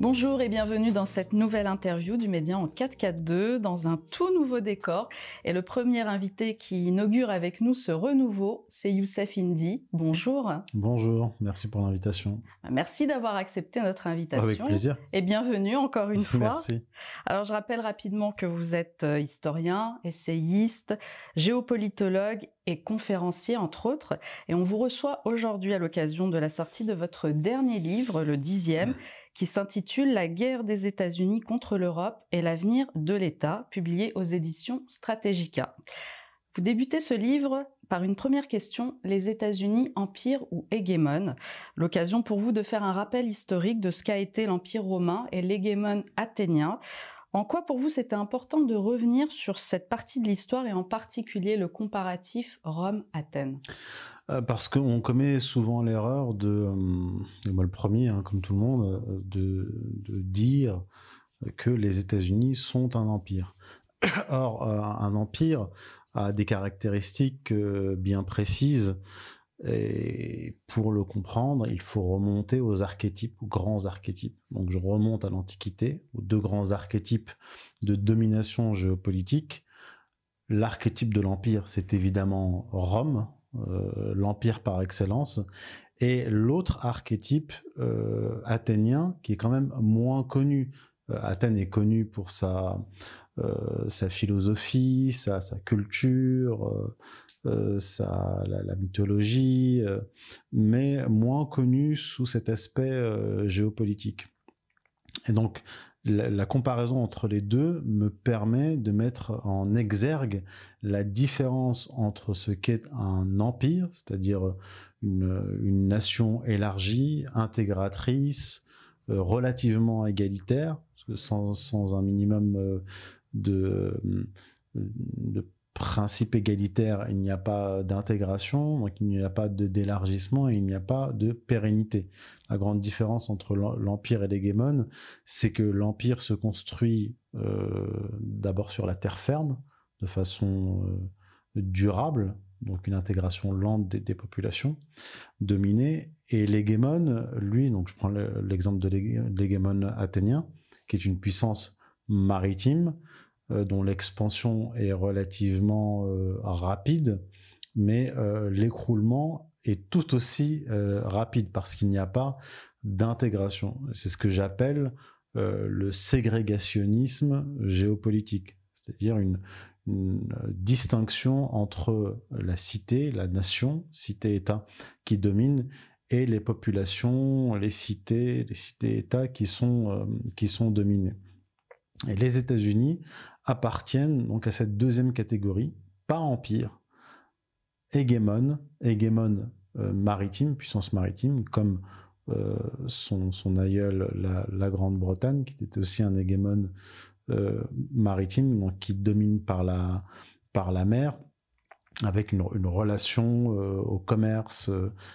Bonjour et bienvenue dans cette nouvelle interview du Média en 442 dans un tout nouveau décor. Et le premier invité qui inaugure avec nous ce renouveau, c'est Youssef Indy. Bonjour. Bonjour, merci pour l'invitation. Merci d'avoir accepté notre invitation. Avec plaisir. Et bienvenue encore une fois. Merci. Alors je rappelle rapidement que vous êtes euh, historien, essayiste, géopolitologue et conférencier entre autres. Et on vous reçoit aujourd'hui à l'occasion de la sortie de votre dernier livre, le dixième qui s'intitule La guerre des États-Unis contre l'Europe et l'avenir de l'État, publié aux éditions Strategica. Vous débutez ce livre par une première question, les États-Unis empire ou hégémone L'occasion pour vous de faire un rappel historique de ce qu'a été l'empire romain et l'hégémone athénien. En quoi pour vous c'était important de revenir sur cette partie de l'histoire et en particulier le comparatif Rome-Athènes euh, parce qu'on commet souvent l'erreur de, euh, moi le premier, hein, comme tout le monde, euh, de dire que les États-Unis sont un empire. Or, un empire a des caractéristiques bien précises et pour le comprendre, il faut remonter aux archétypes, aux grands archétypes. Donc je remonte à l'Antiquité, aux deux grands archétypes de domination géopolitique. L'archétype de l'Empire, c'est évidemment Rome, euh, l'empire par excellence, et l'autre archétype euh, athénien qui est quand même moins connu. Euh, Athènes est connue pour sa sa philosophie, sa, sa culture, sa, la, mythologie, mais moins connue sous cet aspect géopolitique. Et donc, la, comparaison entre les deux me permet de mettre en exergue la différence entre ce qu'est un empire, c'est-à-dire une, nation élargie, intégratrice, euh, relativement égalitaire, sans, sans un minimum euh, de, de principe égalitaire, il n'y a pas d'intégration, donc il n'y a pas d'élargissement et il n'y a pas de pérennité. La grande différence entre l'empire et l'hégémone, c'est que l'empire se construit euh, d'abord sur la terre ferme, de façon euh, durable, donc une intégration lente des, populations dominées, et l'hégémone, lui, donc je prends l'exemple de l'hégémone athénien, qui est une puissance maritime, dont l'expansion est relativement euh, rapide, mais euh, l'écroulement est tout aussi rapide parce qu'il n'y a pas d'intégration. C'est ce que j'appelle le ségrégationnisme géopolitique, c'est-à-dire une, distinction entre la cité, la nation, cité-État qui domine, et les populations, les cités, les cités-États qui qui sont dominées. Et les États-Unis appartiennent donc à cette deuxième catégorie, pas empire, hégémone, hégémone euh, maritime, puissance maritime, comme euh, son, aïeul, la, Grande-Bretagne, qui était aussi un hégémone euh, maritime, donc qui domine par la, par la mer, avec une, relation au commerce,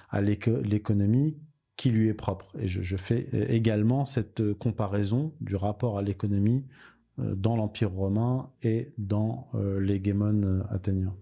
à l'économie qui lui est propre. Et je, fais également cette comparaison du rapport à l'économie dans l'Empire romain et dans euh, l'hégémone euh, athénien.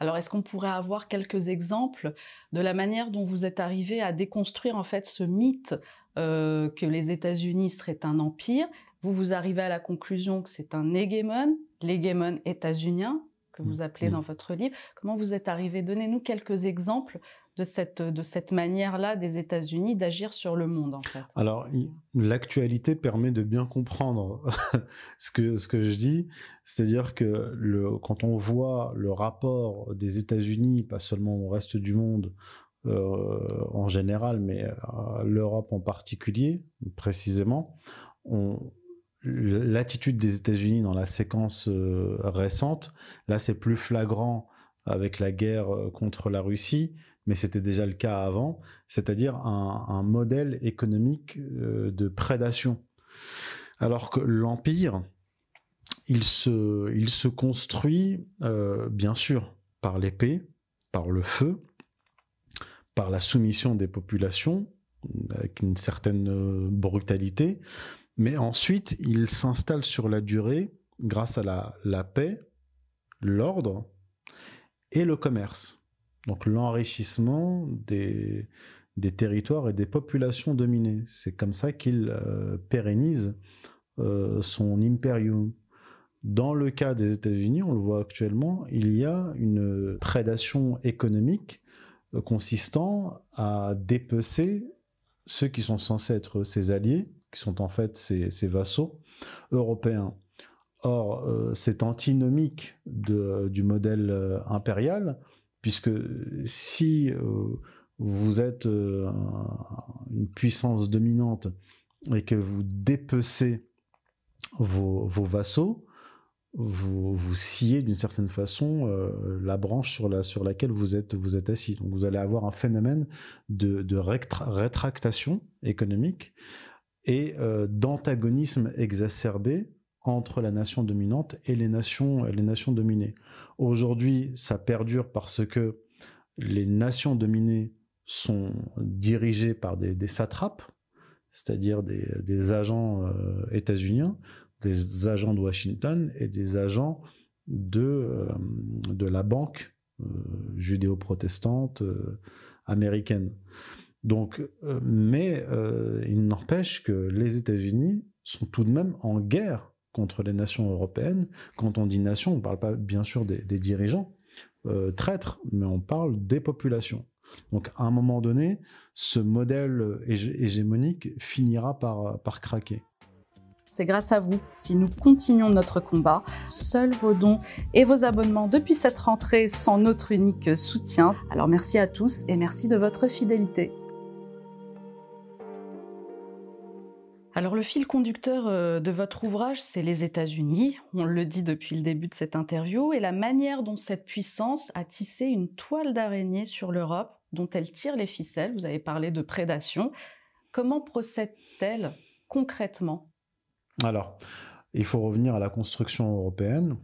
Alors, est-ce qu'on pourrait avoir quelques exemples de la manière dont vous êtes arrivé à déconstruire en fait ce mythe que les États-Unis seraient un empire? Vous vous arrivez à la conclusion que c'est un hégémone, l'hégémone états-unien que vous mmh. appelez dans mmh. votre livre. Comment vous êtes arrivé? Donnez-nous quelques exemples de cette, de cette manière-là des États-Unis d'agir sur le monde, en fait. Alors, l'actualité permet de bien comprendre ce, que, ce que je dis. C'est-à-dire que quand on voit le rapport des États-Unis, pas seulement au reste du monde, euh, en général, mais euh, l'Europe en particulier, précisément, l'attitude des États-Unis dans la séquence euh, récente, là c'est plus flagrant avec la guerre euh, contre la Russie, mais c'était déjà le cas avant, c'est-à-dire un, modèle économique euh, de prédation. Alors que l'empire, il se, construit euh, bien sûr par l'épée, par le feu, par la soumission des populations, avec une certaine brutalité, mais ensuite il s'installe sur la durée grâce à la paix, l'ordre et le commerce. Donc l'enrichissement des, territoires et des populations dominées. C'est comme ça qu'il pérennise son imperium. Dans le cas des États-Unis, on le voit actuellement, il y a une prédation économique consistant à dépecer ceux qui sont censés être ses alliés, qui sont en fait ses, vassaux européens. Or, euh, c'est antinomique du modèle euh, impérial, puisque si euh, vous êtes une puissance dominante et que vous dépecez vos vassaux, vous, vous sciez d'une certaine façon euh, la branche sur, la, sur laquelle vous êtes, assis. Donc vous allez avoir un phénomène de, rétractation économique et euh, d'antagonisme exacerbé entre la nation dominante et les nations, les nations dominées. Aujourd'hui, ça perdure parce que les nations dominées sont dirigées par des, des satrapes, c'est-à-dire des, des agents euh, états-uniens, des agents de Washington et des agents de, euh, de la banque euh, judéo-protestante euh, américaine. Donc, mais il n'empêche que les États-Unis sont tout de même en guerre contre les nations européennes. Quand on dit nation, on ne parle pas bien sûr des, dirigeants traîtres, mais on parle des populations. Donc à un moment donné, ce modèle hégémonique finira par, par craquer. C'est grâce à vous si nous continuons notre combat. Seuls vos dons et vos abonnements depuis cette rentrée sont notre unique soutien. Alors merci à tous et merci de votre fidélité. Alors le fil conducteur euh, de votre ouvrage, c'est les États-Unis, on le dit depuis le début de cette interview, et la manière dont cette puissance a tissé une toile d'araignée sur l'Europe, dont elle tire les ficelles, vous avez parlé de prédation. Comment procède-t-elle concrètement? Alors, il faut revenir à la construction européenne.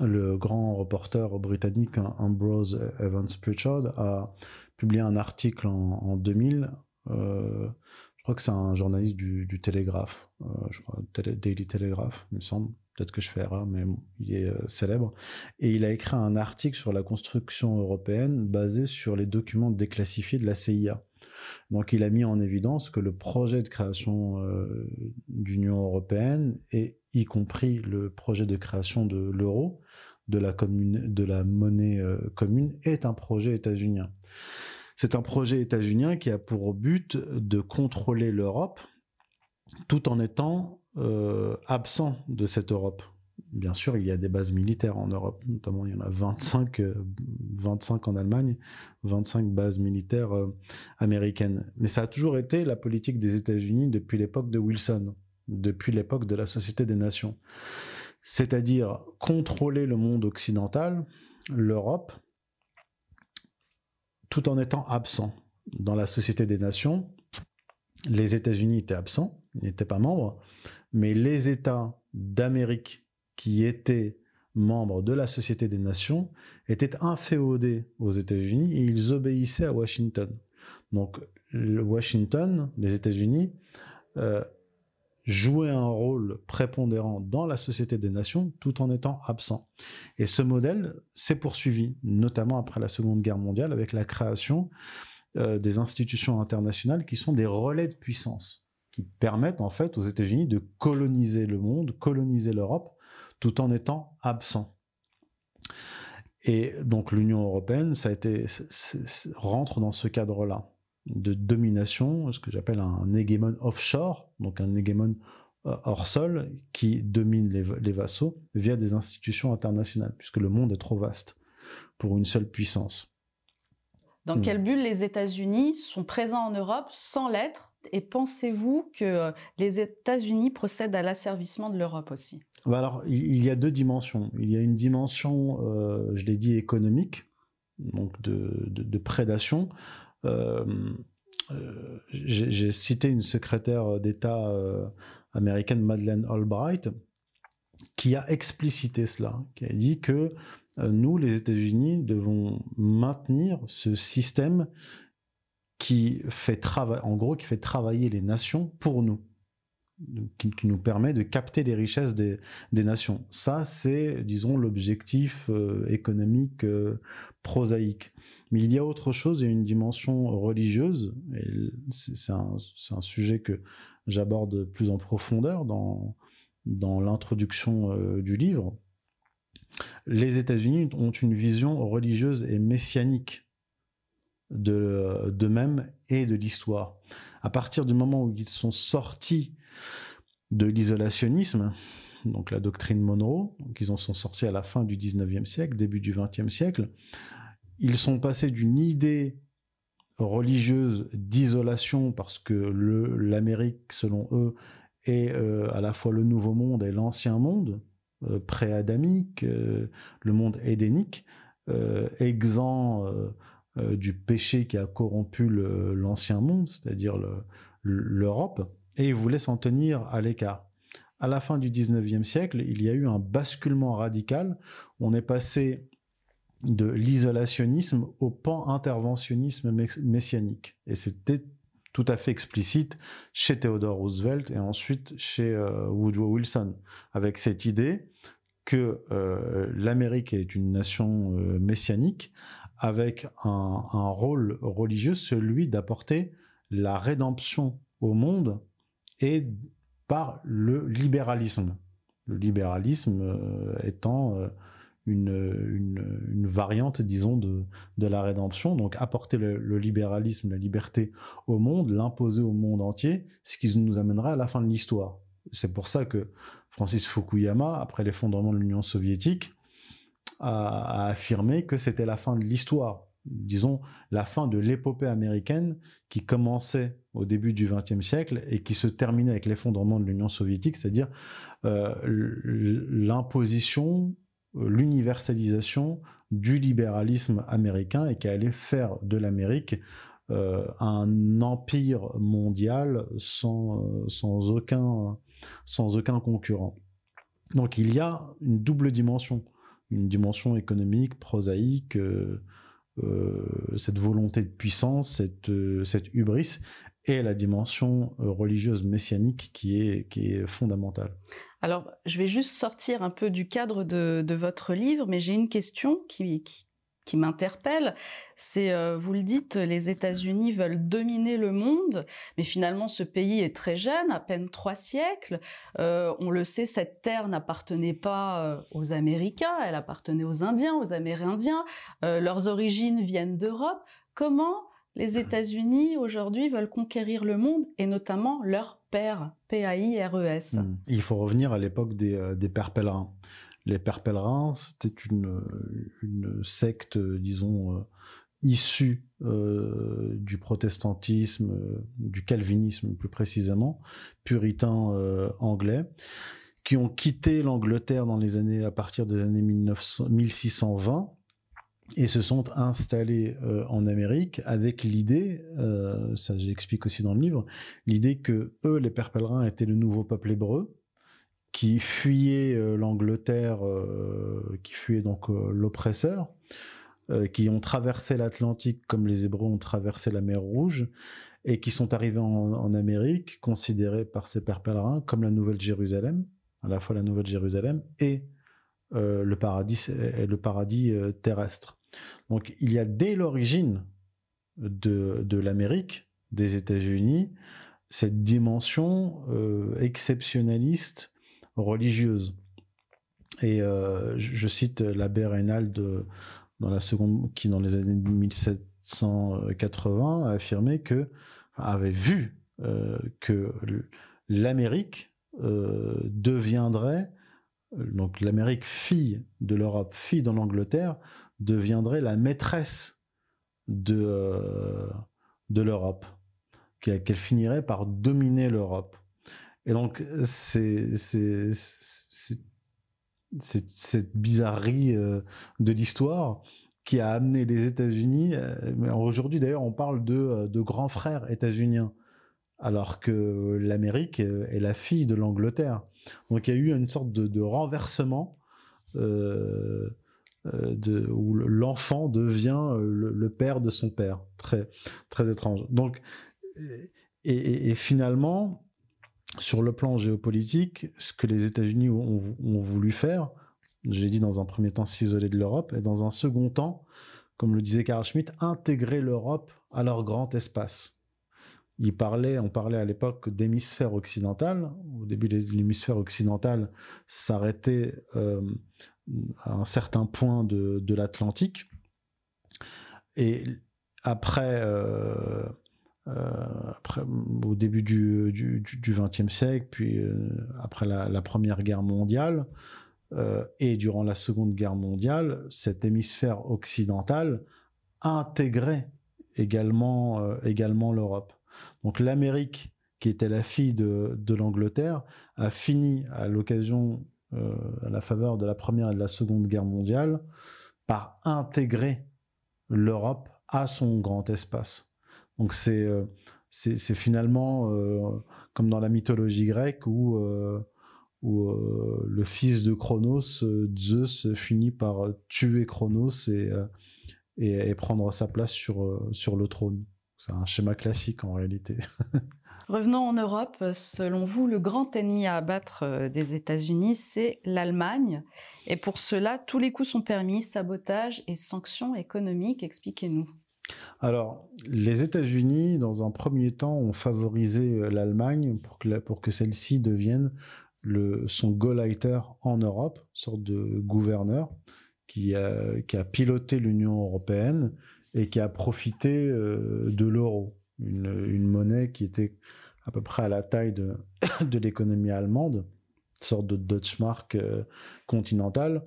Le grand reporter britannique Ambrose Evans Pritchard a publié un article en, 2000. Euh, je crois que c'est un journaliste du, Télégraphe, euh, je crois Daily Telegraph, il me semble. Peut-être que je fais erreur, mais il est euh, célèbre. Et il a écrit un article sur la construction européenne basé sur les documents déclassifiés de la CIA. Donc il a mis en évidence que le projet de création euh, d'Union européenne, et y compris le projet de création de l'euro, de la, monnaie commune, est un projet états-unien. C'est un projet états-unien qui a pour but de contrôler l'Europe tout en étant euh, absent de cette Europe bien sûr, il y a des bases militaires en Europe, notamment il y en a 25, 25 euh, en Allemagne, 25 bases militaires euh, américaines. Mais ça a toujours été la politique des États-Unis depuis l'époque de Wilson, depuis l'époque de la Société des Nations. C'est-à-dire contrôler le monde occidental, l'Europe, tout en étant absent. Dans la Société des Nations, les États-Unis étaient absents, ils n'étaient pas membres, mais les États d'Amérique qui étaient membres de la Société des Nations étaient inféodés aux États-Unis et ils obéissaient à Washington. Donc Washington, les États-Unis, euh, jouaient un rôle prépondérant dans la Société des Nations tout en étant absent. Et ce modèle s'est poursuivi, notamment après la Seconde Guerre mondiale, avec la création euh, des institutions internationales qui sont des relais de puissance, qui permettent en fait aux États-Unis de coloniser le monde, coloniser l'Europe, tout en étant absent. Et donc l'Union européenne, ça a été, rentre dans ce cadre-là de domination, ce que j'appelle un hégémon offshore, donc un hégémon euh, hors sol qui domine les, vassaux via des institutions internationales, puisque le monde est trop vaste pour une seule puissance. Dans hmm. quelle bulle les États-Unis sont présents en Europe sans l'être? Et pensez-vous que euh, les États-Unis procèdent à l'asservissement de l'Europe aussi? Bah alors, il y a deux dimensions. Il y a une dimension, euh, je l'ai dit, économique, donc de, prédation. Euh, j'ai cité une secrétaire d'État américaine, Madeleine Albright, qui a explicité cela, qui a dit que nous, les États-Unis, devons maintenir ce système qui fait travailler, en gros, qui fait travailler les nations pour nous. Qui, nous permet de capter les richesses des, nations. Ça, c'est, disons, l'objectif euh, économique euh, prosaïque. Mais il y a autre chose, il y a une dimension religieuse, et c'est un, sujet que j'aborde plus en profondeur dans, dans l'introduction euh, du livre. Les États-Unis ont une vision religieuse et messianique de, de même et de l'histoire. À partir du moment où ils sont sortis de l'isolationnisme, donc la doctrine Monroe, qu'ils en sont sortis à la fin du 19e siècle, début du 20e siècle, ils sont passés d'une idée religieuse d'isolation parce que l'Amérique, selon eux, est euh, à la fois le nouveau monde et l'ancien monde, euh, pré-adamique, euh, le monde édénique, exempt du péché qui a corrompu l'ancien monde, c'est-à-dire l'Europe et il voulait s'en tenir à l'écart. À la fin du 19e siècle, il y a eu un basculement radical. On est passé de l'isolationnisme au pan-interventionnisme messianique. Et c'était tout à fait explicite chez Theodore Roosevelt et ensuite chez euh, Woodrow Wilson, avec cette idée que euh, l'Amérique est une nation euh, messianique avec un, un, rôle religieux, celui d'apporter la rédemption au monde et par le libéralisme. Le libéralisme euh, étant euh, une, une, variante, disons, de, de la rédemption. Donc apporter le, libéralisme, la liberté au monde, l'imposer au monde entier, ce qui nous amènera à la fin de l'histoire. C'est pour ça que Francis Fukuyama, après l'effondrement de l'Union soviétique, a affirmé que c'était la fin de l'histoire disons, la fin de l'épopée américaine qui commençait au début du XXe siècle et qui se terminait avec l'effondrement de l'Union soviétique, c'est-à-dire euh, l'imposition, euh, l'universalisation du libéralisme américain et qui allait faire de l'Amérique euh, un empire mondial sans, aucun, concurrent. Donc il y a une double dimension, une dimension économique, prosaïque, cette volonté de puissance, cette, euh, cette hubris, et la dimension euh, religieuse messianique qui est, qui est fondamentale. Alors, je vais juste sortir un peu du cadre de, de votre livre, mais j'ai une question qui, qui, qui m'interpelle, c'est, euh, vous le dites, les États-Unis veulent dominer le monde, mais finalement ce pays est très jeune, à peine trois siècles. Euh, on le sait, cette terre n'appartenait pas euh, aux Américains, elle appartenait aux Indiens, aux Amérindiens. leurs origines viennent d'Europe. Comment les États-Unis aujourd'hui veulent conquérir le monde et notamment leur père, P-A-I-R-E-S hmm. Il faut revenir à l'époque des, des pères pèlerins les pères pèlerins, c'était une, secte, disons, euh, issue euh, du protestantisme, euh, du calvinisme plus précisément, puritain anglais, qui ont quitté l'Angleterre dans les années à partir des années 1620 et se sont installés en Amérique avec l'idée, ça j'explique aussi dans le livre, l'idée que eux, les pères pèlerins, étaient le nouveau peuple hébreu, qui fuyaient euh, l'Angleterre, euh, qui fuyaient donc euh, l'oppresseur, qui ont traversé l'Atlantique comme les Hébreux ont traversé la mer Rouge, et qui sont arrivés en, Amérique, considérés par ces pères pèlerins comme la Nouvelle Jérusalem, à la fois la Nouvelle Jérusalem et le paradis, et le paradis terrestre. Donc il y a dès l'origine de, de l'Amérique, des États-Unis, cette dimension exceptionnaliste religieuse. Et euh, je, cite l'abbé Reynald dans la seconde, qui dans les années 1780 a affirmé que avait vu euh, que l'Amérique euh, deviendrait donc l'Amérique fille de l'Europe, fille dans l'Angleterre, deviendrait la maîtresse de de l'Europe, qu'elle finirait par dominer l'Europe. Et donc, c'est cette bizarrerie euh, de l'histoire qui a amené les États-Unis. Euh, aujourd'hui, d'ailleurs, on parle de, euh, de grands frères états-uniens, alors que l'Amérique est la fille de l'Angleterre. Donc, il y a eu une sorte de, renversement où l'enfant devient le, père de son père. Très, très étrange. Donc, et finalement, sur le plan géopolitique, ce que les États-Unis ont, voulu faire, je l'ai dit dans un premier temps, s'isoler de l'Europe, et dans un second temps, comme le disait Karl Schmitt, intégrer l'Europe à leur grand espace. Il parlait, on parlait à l'époque d'hémisphère occidental. Au début, l'hémisphère occidental s'arrêtait euh, à un certain point de, l'Atlantique. Et après, euh, après, au début du XXe siècle, puis après la, Première Guerre mondiale, et durant la Seconde Guerre mondiale, cet hémisphère occidental intégrait également, également l'Europe. Donc l'Amérique, qui était la fille de, l'Angleterre, a fini à l'occasion, euh, à la faveur de la Première et de la Seconde Guerre mondiale, par intégrer l'Europe à son grand espace. Donc c'est euh, finalement euh, comme dans la mythologie grecque où où le fils de Chronos, Zeus, finit par tuer Chronos et, et, prendre sa place sur, sur le trône. C'est un schéma classique en réalité. Revenons en Europe. Selon vous, le grand ennemi à abattre euh, des États-Unis, c'est l'Allemagne. Et pour cela, tous les coups sont permis, sabotage et sanctions économiques. Expliquez-nous. Alors, les États-Unis, dans un premier temps, ont favorisé euh, l'Allemagne pour que, celle-ci devienne son go-lighter en Europe, sorte de gouverneur qui a piloté l'Union européenne et qui a profité euh, de l'euro, une, monnaie qui était à peu près à la taille de, de l'économie allemande, sorte de Deutschmark euh, continentale,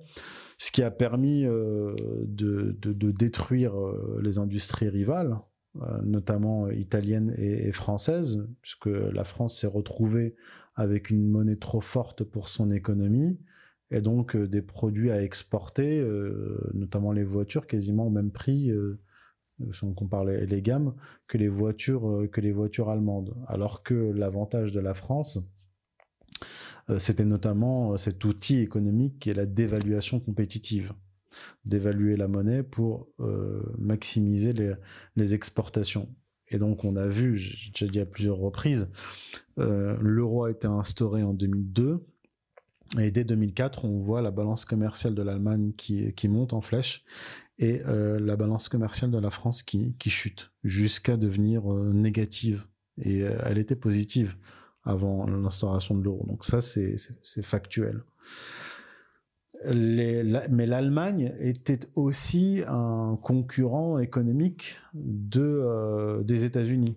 ce qui a permis euh, de, détruire les industries rivales, notamment italiennes et, françaises, puisque la France s'est retrouvée avec une monnaie trop forte pour son économie, et donc des produits à exporter, notamment les voitures, quasiment au même prix si on compare les, gammes, que les voitures euh, que les voitures allemandes. Alors que l'avantage de la France, euh, c'était notamment euh, cet outil économique qui est la dévaluation compétitive, d'évaluer la monnaie pour maximiser les, exportations. Et donc on a vu, j'ai déjà dit à plusieurs reprises, l'euro a été instauré en 2002. Et dès 2004, on voit la balance commerciale de l'Allemagne qui, monte en flèche et euh, la balance commerciale de la France qui, chute jusqu'à devenir euh, négative. Et euh, elle était positive avant l'instauration de l'euro. Donc ça, c'est factuel. mais l'Allemagne était aussi un concurrent économique de, des États-Unis.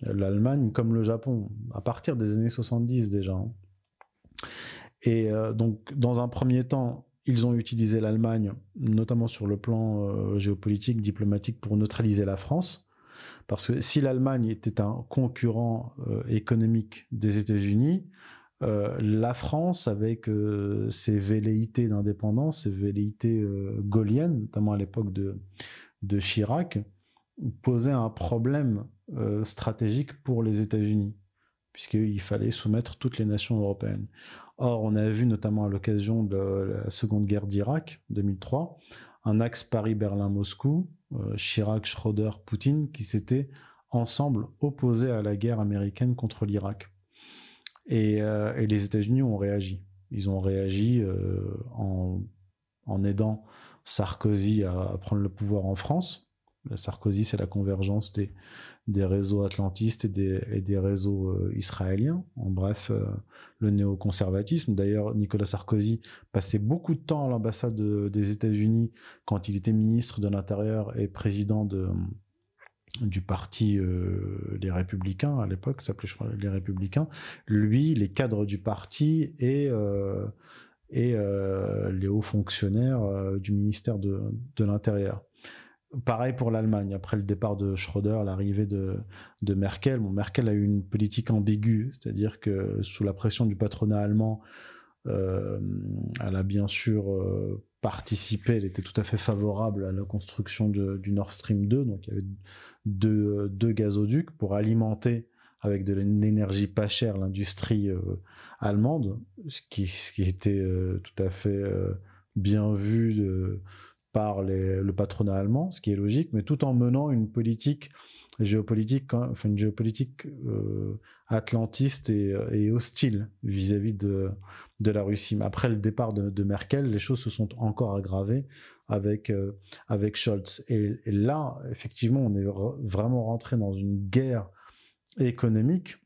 L'Allemagne, comme le Japon, à partir des années 70 déjà. Et donc, dans un premier temps, ils ont utilisé l'Allemagne, notamment sur le plan euh, géopolitique, diplomatique, pour neutraliser la France. Parce que si l'Allemagne était un concurrent euh, économique des États-Unis, euh, la France, avec ses velléités d'indépendance, ses velléités gaulliennes, notamment à l'époque de Chirac, posait un problème stratégique pour les États-Unis, puisqu'il fallait soumettre toutes les nations européennes. Or, on a vu notamment à l'occasion de la Seconde Guerre d'Irak, 2003, un axe Paris-Berlin-Moscou, euh, Chirac, Schroeder, Poutine, qui s'étaient ensemble opposés à la guerre américaine contre l'Irak. Et, euh, les États-Unis ont réagi. Ils ont réagi euh, en, aidant Sarkozy à, prendre le pouvoir en France. Sarkozy, c'est la convergence des, réseaux atlantistes et des, réseaux euh, israéliens. En bref, euh, le néoconservatisme. D'ailleurs, Nicolas Sarkozy passait beaucoup de temps à l'ambassade des États-Unis quand il était ministre de l'Intérieur et président de, du parti euh, Les Républicains à l'époque, s'appelait je Les Républicains. Lui, les cadres du parti et et les hauts fonctionnaires du ministère de l'Intérieur. Pareil pour l'Allemagne. Après le départ de Schröder, l'arrivée de, Merkel, bon, Merkel a eu une politique ambiguë, c'est-à-dire que sous la pression du patronat allemand, euh, elle a bien sûr euh, participé, elle était tout à fait favorable à la construction du Nord Stream 2, donc il y avait deux, gazoducs pour alimenter avec de l'énergie pas chère l'industrie euh, allemande, ce qui, ce qui était tout à fait bien vu de par le patronat allemand, ce qui est logique, mais tout en menant une politique géopolitique, hein, enfin une géopolitique euh, atlantiste et, hostile vis-à-vis de, de la Russie. Mais après le départ de, Merkel, les choses se sont encore aggravées avec euh, avec Scholz. Et, là, effectivement, on est vraiment rentré dans une guerre économique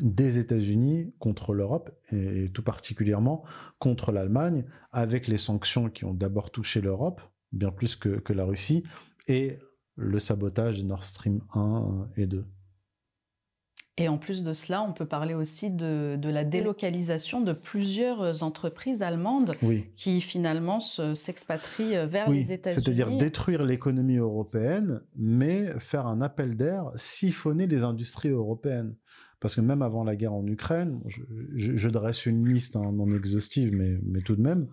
des États-Unis contre l'Europe et tout particulièrement contre l'Allemagne, avec les sanctions qui ont d'abord touché l'Europe, bien plus que, que la Russie, et le sabotage de Nord Stream 1 et 2. Et en plus de cela, on peut parler aussi de, la délocalisation de plusieurs entreprises allemandes qui finalement s'expatrient vers les États-Unis. C'est-à-dire détruire l'économie européenne, mais faire un appel d'air, siphonner les industries européennes. Parce que même avant la guerre en Ukraine, je, dresse une liste hein, non exhaustive, mais, tout de même,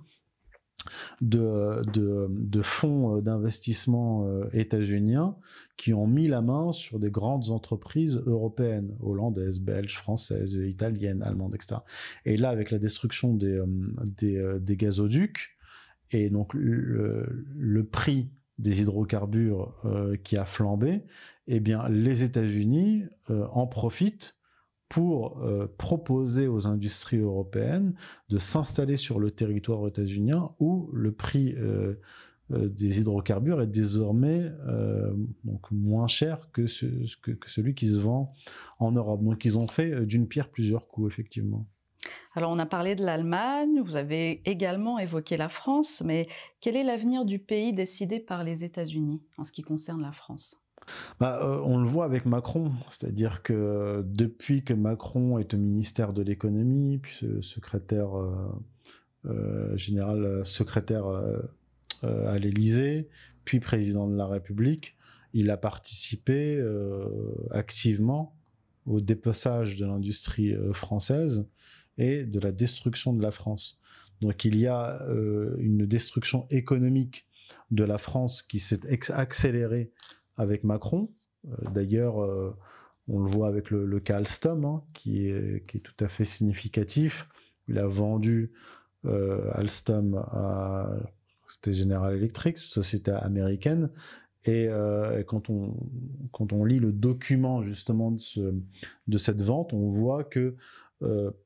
de, fonds d'investissement euh, états-uniens qui ont mis la main sur des grandes entreprises européennes, hollandaises, belges, françaises, italiennes, allemandes, etc. Et là, avec la destruction des, euh, euh, gazoducs, et donc le, prix des hydrocarbures qui a flambé, eh bien, les États-Unis en profitent pour euh, proposer aux industries européennes de s'installer sur le territoire états-unien où le prix euh, euh, des hydrocarbures est désormais donc moins cher que, que, celui qui se vend en Europe. Donc ils ont fait d'une pierre plusieurs coups, effectivement. Alors on a parlé de l'Allemagne, vous avez également évoqué la France, mais quel est l'avenir du pays décidé par les États-Unis en ce qui concerne la France? Bah, euh, on le voit avec Macron, c'est-à-dire que depuis que Macron est au ministère de l'économie, puis secrétaire euh, euh, général, secrétaire à l'Élysée, puis président de la République, il a participé activement au dépeçage de l'industrie française et de la destruction de la France. Donc il y a une destruction économique de la France qui s'est accélérée avec Macron. Euh, d'ailleurs, euh, on le voit avec le, cas Alstom, hein, qui, est, tout à fait significatif. Il a vendu euh, Alstom à General Electric, société américaine. Et, quand, on, quand on lit le document justement de, ce, de cette vente, on voit que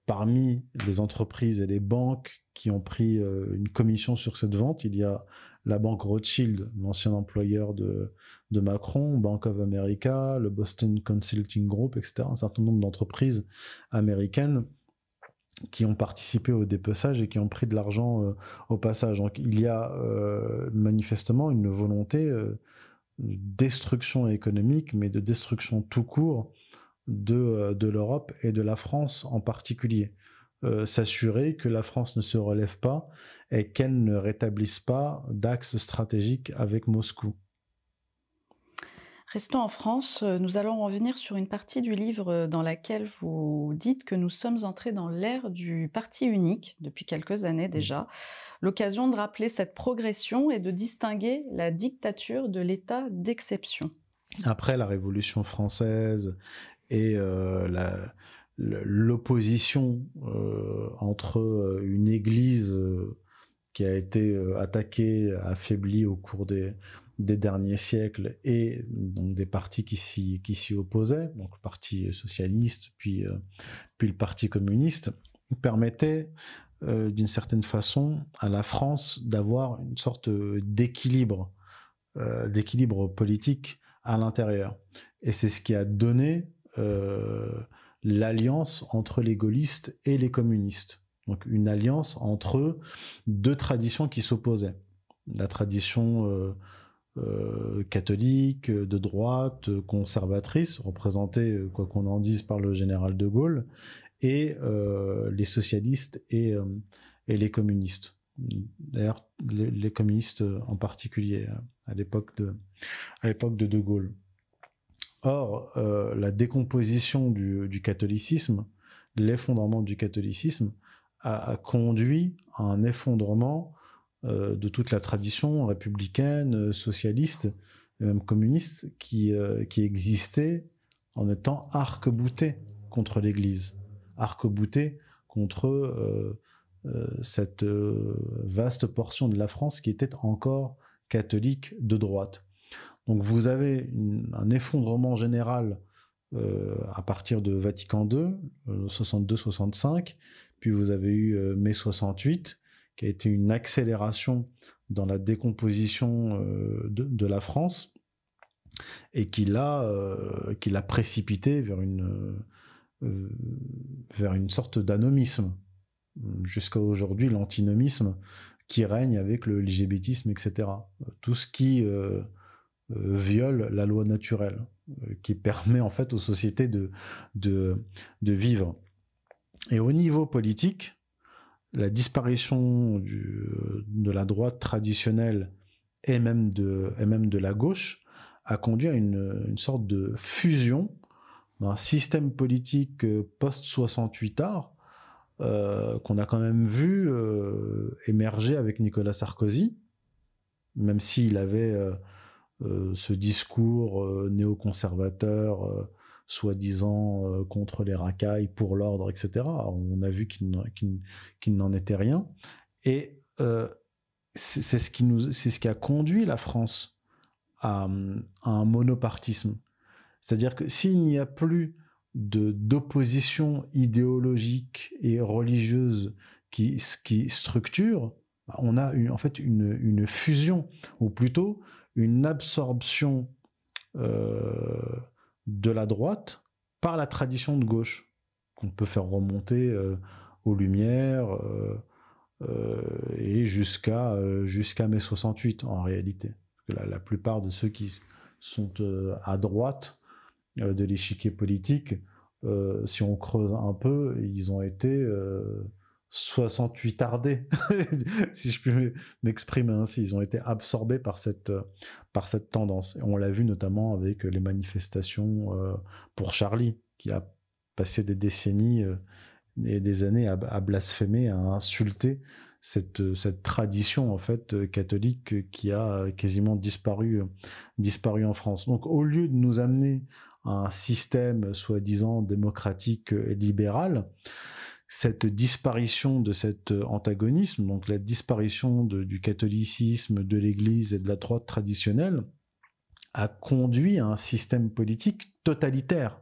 parmi les entreprises et les banques qui ont pris une commission sur cette vente, il y a la banque Rothschild, l'ancien employeur de, de Macron, Bank of America, le Boston Consulting Group, etc. Un certain nombre d'entreprises américaines qui ont participé au dépeçage et qui ont pris de l'argent euh, au passage. Donc il y a euh, manifestement une volonté euh, de destruction économique, mais de destruction tout court de, de l'Europe et de la France en particulier. S'assurer que la France ne se relève pas et qu'elle ne rétablisse pas d'axe stratégique avec Moscou. Restons en France, euh, nous allons revenir sur une partie du livre euh, dans laquelle vous dites que nous sommes entrés dans l'ère du parti unique depuis quelques années déjà, l'occasion de rappeler cette progression et de distinguer la dictature de l'état d'exception. Après la Révolution française et euh, l'opposition entre une église qui a été attaquée, affaiblie au cours des, des derniers siècles et donc des partis qui s'y qui s'y opposaient, donc le parti socialiste puis euh, puis le parti communiste, permettait euh, d'une certaine façon à la France d'avoir une sorte d'équilibre euh, d'équilibre politique à l'intérieur. Et c'est ce qui a donné l'alliance entre les gaullistes et les communistes. Donc une alliance entre deux traditions qui s'opposaient. La tradition euh, catholique, de droite, conservatrice, représentée, euh, quoi qu'on en dise, par le général de Gaulle, et euh, les socialistes et, et, les communistes. D'ailleurs, les, communistes en particulier, à l'époque de, de De Gaulle. Or, la décomposition du, catholicisme, l'effondrement du catholicisme, a, conduit à un effondrement euh, de toute la tradition républicaine, euh, socialiste et même communiste qui, euh, qui existait en étant arc-bouté contre l'Église, arc-bouté contre cette vaste portion de la France qui était encore catholique de droite. Donc vous avez un effondrement général euh, à partir de Vatican II, 62-65, euh, puis vous avez eu euh, mai 68, qui a été une accélération dans la décomposition de, la France et qui l'a qui l'a précipité vers une vers une sorte d'anomisme jusqu'à aujourd'hui l'antinomisme qui règne avec le lgbtisme etc tout ce qui viole la loi naturelle euh, qui permet en fait aux sociétés de, de, vivre. Et au niveau politique, la disparition du, de la droite traditionnelle et même de, la gauche a conduit à une, sorte de fusion d'un système politique euh, post-68 art euh, qu'on a quand même vu émerger avec Nicolas Sarkozy, même s'il avait euh, ce discours euh, néoconservateur, euh, soi-disant contre les racailles, pour l'ordre, etc. on a vu qu'il n'en était rien. Et c'est ce, qui a conduit la France à, un monopartisme. C'est-à-dire que s'il n'y a plus d'opposition idéologique et religieuse qui, structure, bah, on a en fait une, une, fusion, ou plutôt une absorption euh, de la droite par la tradition de gauche, qu'on peut faire remonter euh, aux Lumières euh, et jusqu'à mai 68 en réalité. la, plupart de ceux qui sont à droite de l'échiquier politique, si on creuse un peu, ils ont été 68 tardés, si je puis m'exprimer ainsi. Ils ont été absorbés par cette, par cette tendance. Et on l'a vu notamment avec les manifestations euh, pour Charlie, qui a passé des décennies euh, et des années à, blasphémer, à insulter cette, cette tradition en fait catholique qui a quasiment disparu, disparu en France. Donc au lieu de nous amener à un système soi-disant démocratique et libéral, cette disparition de cet euh, antagonisme, donc la disparition du catholicisme, de l'Église et de la droite traditionnelle, a conduit à un système politique totalitaire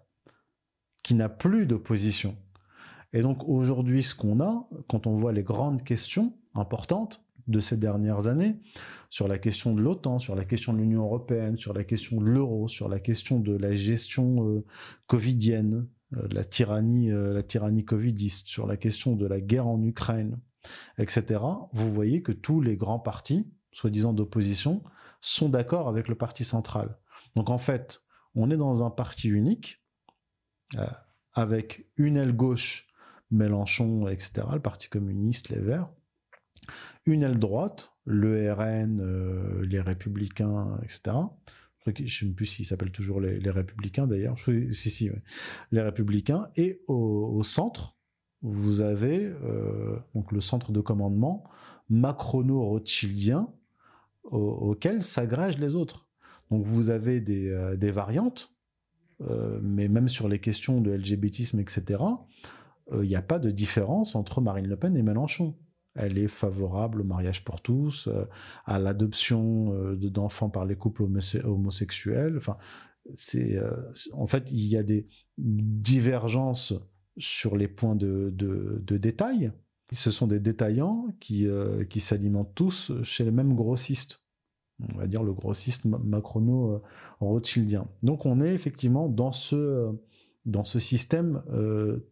qui n'a plus d'opposition. Et donc aujourd'hui, ce qu'on a, quand on voit les grandes questions importantes de ces dernières années, sur la question de l'OTAN, sur la question de l'Union européenne, sur la question de l'euro, sur la question de la gestion euh, covidienne, la tyrannie, euh, la tyrannie covidiste, sur la question de la guerre en Ukraine, etc., vous voyez que tous les grands partis, soi-disant d'opposition, sont d'accord avec le parti central. Donc en fait, on est dans un parti unique, euh, avec une aile gauche, Mélenchon, etc., le Parti communiste, les Verts, une aile droite, le RN, les Républicains, etc., je ne sais plus s'ils s'appellent toujours les, Républicains d'ailleurs. Si, si, les Républicains. Et au, centre, vous avez euh, donc le centre de commandement macrono-rothschildien auquel s'agrègent les autres. Donc vous avez des, euh, variantes, euh, mais même sur les questions de LGBTisme, etc., il n'y a pas de différence entre Marine Le Pen et Mélenchon elle est favorable au mariage pour tous, euh, à l'adoption euh, d'enfants par les couples homosexuels. Enfin, c'est euh, en fait il y a des divergences sur les points de, de, détail. Ce sont des détaillants qui, qui s'alimentent tous chez les mêmes grossistes. On va dire le grossiste macrono-rothschildien. Donc on est effectivement dans ce, dans ce système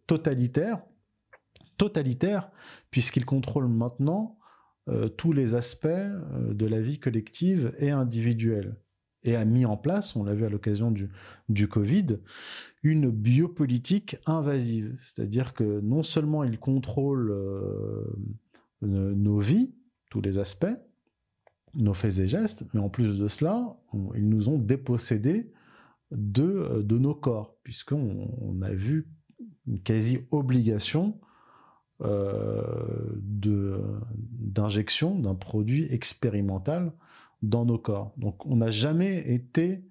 totalitaire totalitaire, puisqu'il contrôle maintenant euh, tous les aspects euh, de la vie collective et individuelle. Et a mis en place, on l'a vu à l'occasion du, du Covid, une biopolitique invasive. C'est-à-dire que non seulement il contrôle euh, nos vies, tous les aspects, nos faits et gestes, mais en plus de cela, ils nous ont dépossédés de, de nos corps, puisqu'on on a vu une quasi-obligation euh, d'injection d'un produit expérimental dans nos corps. Donc on n'a jamais été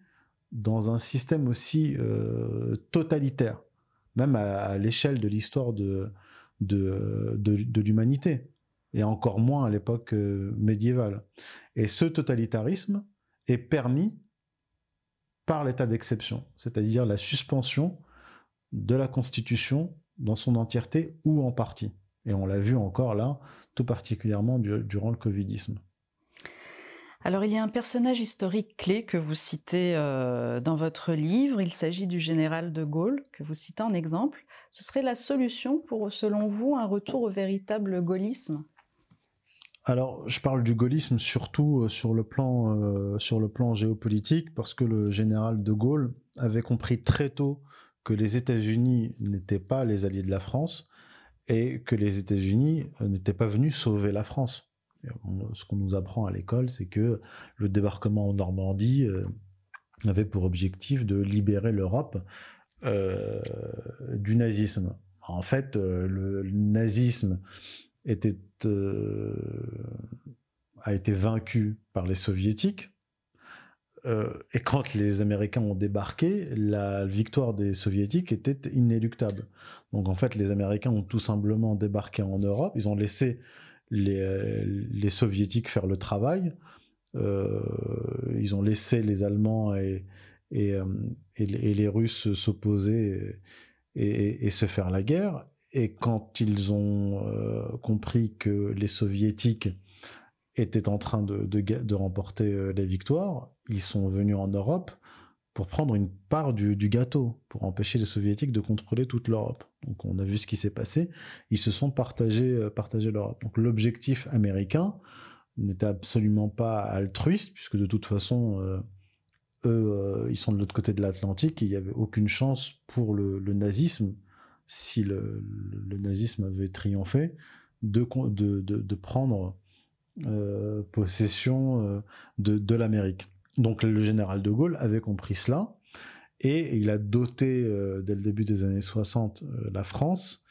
dans un système aussi euh, totalitaire, même à, l'échelle de l'histoire de, de, de, l'humanité. et encore moins à l'époque médiévale. Et ce totalitarisme est permis par l'état d'exception, c'est-à-dire la suspension de la Constitution dans son entièreté ou en partie. Et on l'a vu encore là, tout particulièrement durant le Covidisme. Alors il y a un personnage historique clé que vous citez euh, dans votre livre, il s'agit du général de Gaulle, que vous citez en exemple. Ce serait la solution pour, selon vous, un retour au véritable gaullisme? Alors, je parle du gaullisme surtout euh, sur le plan euh, sur le plan géopolitique parce que le général de Gaulle avait compris très tôt que les États-Unis n'étaient pas les alliés de la France et que les États-Unis euh, n'étaient pas venus sauver la France. Ce qu'on nous apprend à l'école, c'est que le débarquement en Normandie avait pour objectif de libérer l'Europe du nazisme. En fait, le nazisme euh, a été vaincu par les soviétiques. Euh, et quand les Américains ont débarqué, la victoire des soviétiques était inéluctable. Donc en fait, les Américains ont tout simplement débarqué en Europe. Ils ont laissé les, euh, soviétiques faire le travail. ils ont laissé les Allemands et, les Russes s'opposer et, se faire la guerre. Et quand ils ont euh, compris que les soviétiques étaient en train de, remporter euh, les victoires, ils sont venus en Europe pour prendre une part du, gâteau, pour empêcher les soviétiques de contrôler toute l'Europe. Donc on a vu ce qui s'est passé, ils se sont partagés, euh, l'Europe. Donc l'objectif américain n'était absolument pas altruiste, puisque de toute façon, eux, ils sont de l'autre côté de l'Atlantique, il n'y avait aucune chance pour le nazisme si le, nazisme avait triomphé, de, prendre euh, possession euh, de, l'Amérique. Donc le général de Gaulle avait compris cela et il a doté euh, dès le début des années 60 la France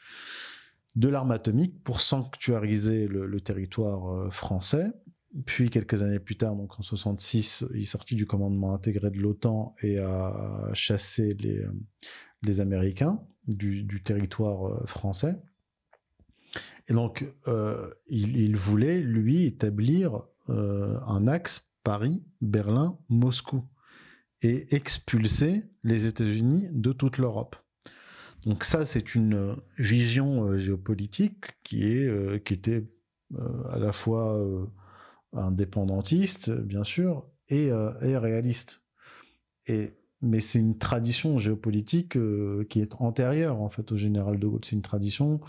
de l'arme atomique pour sanctuariser le, territoire français. Puis quelques années plus tard, donc en 66, il est sorti du commandement intégré de l'OTAN et a chassé les, Américains du, territoire euh, français. Et donc, euh, il, voulait, lui, établir euh, un axe Paris-Berlin-Moscou et expulser les États-Unis de toute l'Europe. Donc ça, c'est une vision géopolitique qui est qui était à la fois indépendantiste, bien sûr, et, et réaliste. Et mais c'est une tradition géopolitique euh, qui est antérieure en fait au général de Gaulle. C'est une tradition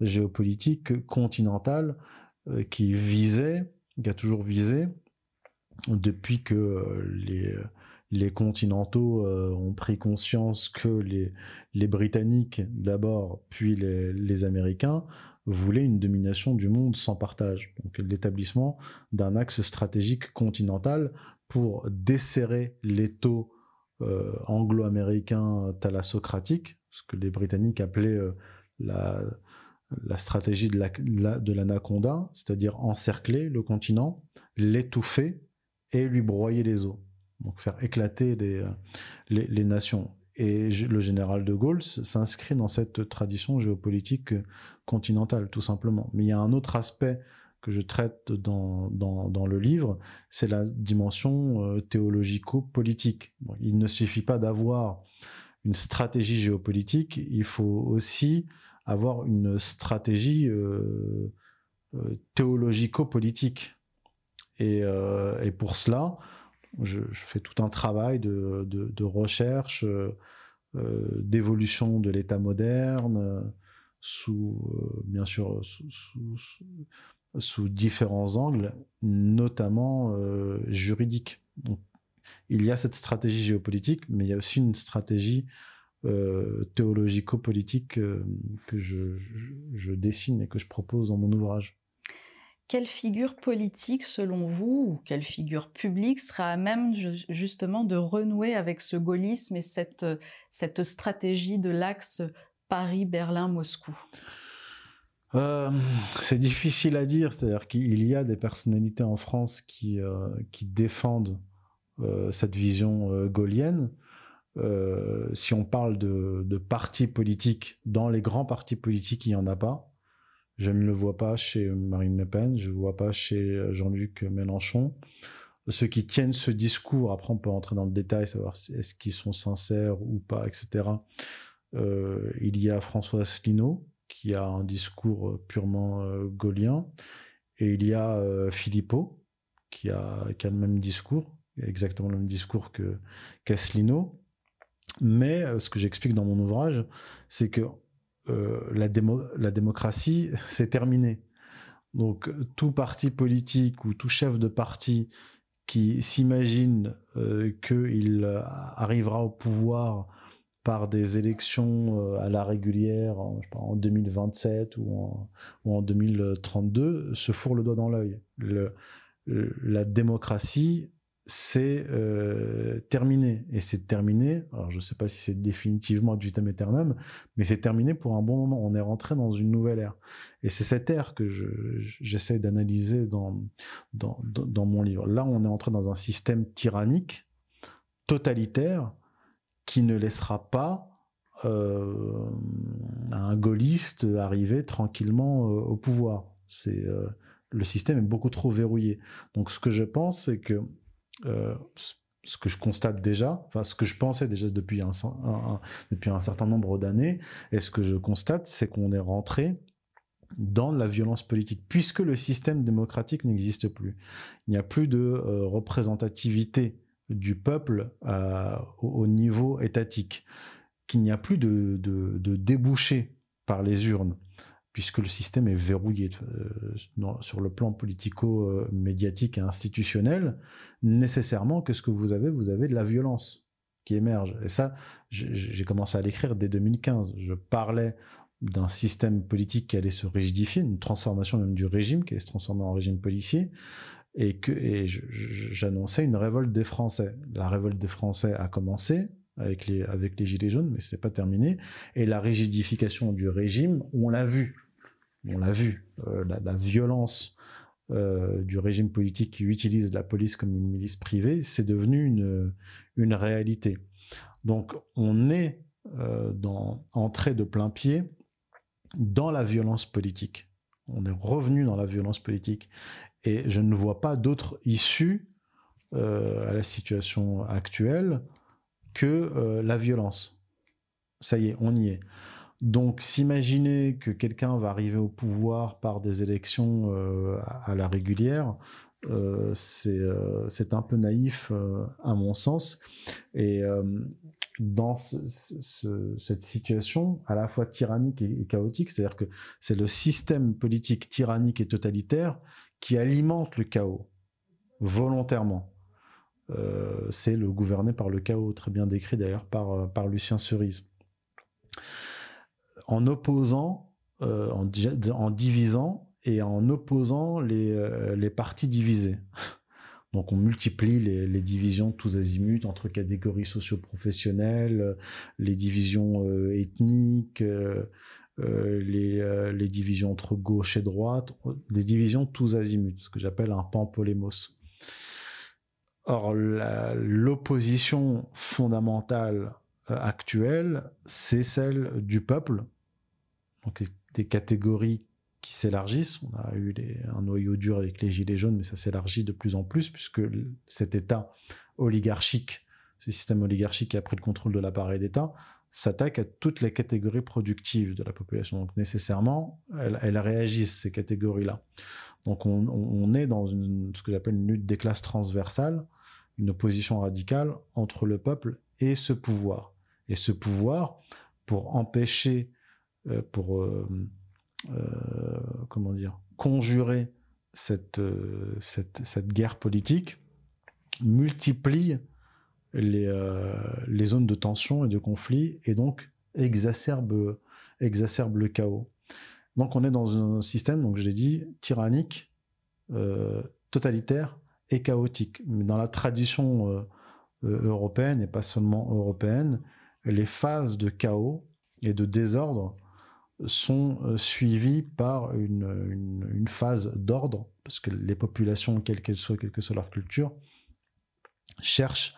géopolitique continentale euh, qui visait, qui a toujours visé, depuis que euh, les, les continentaux ont pris conscience que les, les Britanniques d'abord, puis les, les Américains voulaient une domination du monde sans partage. Donc l'établissement d'un axe stratégique continental pour desserrer les taux euh, anglo-américain thalassocratique, ce que les Britanniques appelaient euh, la, stratégie de l'anaconda, la, c'est-à-dire encercler le continent, l'étouffer et lui broyer les os, donc faire éclater les, euh, les nations. Et le général de Gaulle s'inscrit dans cette tradition géopolitique continentale, tout simplement. Mais il y a un autre aspect que je traite dans, dans, le livre, c'est la dimension euh, théologico-politique. il ne suffit pas d'avoir une stratégie géopolitique, il faut aussi avoir une stratégie euh, euh, théologico-politique. Et, pour cela, je, fais tout un travail de, recherche, d'évolution de l'État moderne, sous, bien sûr, sous différents angles, notamment euh, juridiques. Il y a cette stratégie géopolitique, mais il y a aussi une stratégie euh, théologico-politique euh, que je, dessine et que je propose dans mon ouvrage. Quelle figure politique, selon vous, ou quelle figure publique sera à même justement de renouer avec ce gaullisme et cette stratégie de l'axe Paris-Berlin-Moscou? Euh, c'est difficile à dire, c'est-à-dire qu'il y a des personnalités en France qui, euh, défendent euh, cette vision gaulienne. si on parle de, de, partis politiques, dans les grands partis politiques, il n'y en a pas. Je ne le vois pas chez Marine Le Pen, je ne le vois pas chez Jean-Luc Mélenchon. Ceux qui tiennent ce discours, après on peut rentrer dans le détail, savoir est-ce qu'ils sont sincères ou pas, etc. Il y a François Asselineau, qui a un discours purement euh, gaulien, et il y a euh, Philippot, qui a, qui a le même discours, exactement le même discours que qu'Asselineau. Mais ce que j'explique dans mon ouvrage, c'est que la, démocratie, c'est terminé. Donc tout parti politique ou tout chef de parti qui s'imagine euh, qu'il arrivera au pouvoir par des élections euh, à la régulière en, en 2027 ou en, ou en, 2032 se fourre le doigt dans l'œil. La démocratie, c'est euh, terminé. Et c'est terminé, alors je ne sais pas si c'est définitivement ad vitam aeternam, mais c'est terminé pour un bon moment. On est rentré dans une nouvelle ère. Et c'est cette ère que j'essaie d'analyser dans, dans, mon livre. Là, on est entré dans un système tyrannique, totalitaire, qui ne laissera pas euh, un gaulliste arriver tranquillement euh, au pouvoir. C'est le système est beaucoup trop verrouillé. Donc, ce que je pense, c'est que euh, ce que je constate déjà, enfin ce que je pensais déjà depuis un, depuis un certain nombre d'années, et ce que je constate, c'est qu'on est rentré dans la violence politique, puisque le système démocratique n'existe plus. Il n'y a plus de euh, représentativité du peuple euh, au, niveau étatique, qu'il n'y a plus de, débouchés par les urnes puisque le système est verrouillé euh, sur le plan politico-médiatique et institutionnel, nécessairement, qu'est-ce que vous avez Vous avez de la violence qui émerge. Et ça, j'ai commencé à l'écrire dès 2015. Je parlais d'un système politique qui allait se rigidifier, une transformation même du régime qui allait se transformer en régime policier, et que j'annonçais une révolte des Français. La révolte des Français a commencé, avec les, gilets jaunes, mais c'est pas terminé. Et la rigidification du régime, on l'a vu. On l'a vu. Euh, la, violence euh, du régime politique qui utilise la police comme une milice privée, c'est devenu une, réalité. Donc on est euh, entré de plein pied dans la violence politique. On est revenu dans la violence politique. Et je ne vois pas d'autre issue à la situation actuelle que euh, la violence. Ça y est, on y est. Donc s'imaginer que quelqu'un va arriver au pouvoir par des élections euh, à la régulière, euh, c'est un peu naïf à mon sens. Et dans cette situation à la fois tyrannique et chaotique, c'est-à-dire que c'est le système politique tyrannique et totalitaire qui alimente le chaos volontairement. Euh, c'est le gouverner par le chaos, très bien décrit d'ailleurs par, euh, par Lucien Cerise. En opposant, euh, en, divisant et en opposant les, les partis divisés. Donc on multiplie les, divisions tous azimuts entre catégories socio-professionnelles, les divisions ethniques, les, les, divisions entre gauche et droite, des divisions tous azimuts, ce que j'appelle un pan-polémos. Or, l'opposition fondamentale euh, actuelle, c'est celle du peuple, donc des catégories qui s'élargissent. On a eu un noyau dur avec les Gilets jaunes, mais ça s'élargit de plus en plus, puisque cet État oligarchique, ce système oligarchique qui a pris le contrôle de l'appareil d'État, s'attaque à toutes les catégories productives de la population. Donc nécessairement, elles, réagissent, ces catégories-là. Donc on, est dans ce que j'appelle une lutte des classes transversales, une opposition radicale entre le peuple et ce pouvoir. Et ce pouvoir, pour empêcher, euh, pour euh, euh, comment dire, conjurer cette, cette, cette, guerre politique, multiplie les, les zones de tension et de conflit et donc exacerbe, exacerbe le chaos. Donc on est dans un système, donc je l'ai dit, tyrannique, totalitaire et chaotique. Mais dans la tradition euh, euh, européenne, et pas seulement européenne, les phases de chaos et de désordre sont euh, suivies par une, une, phase d'ordre, parce que les populations, quelles qu'elles soient, quelle que soit leur culture, cherchent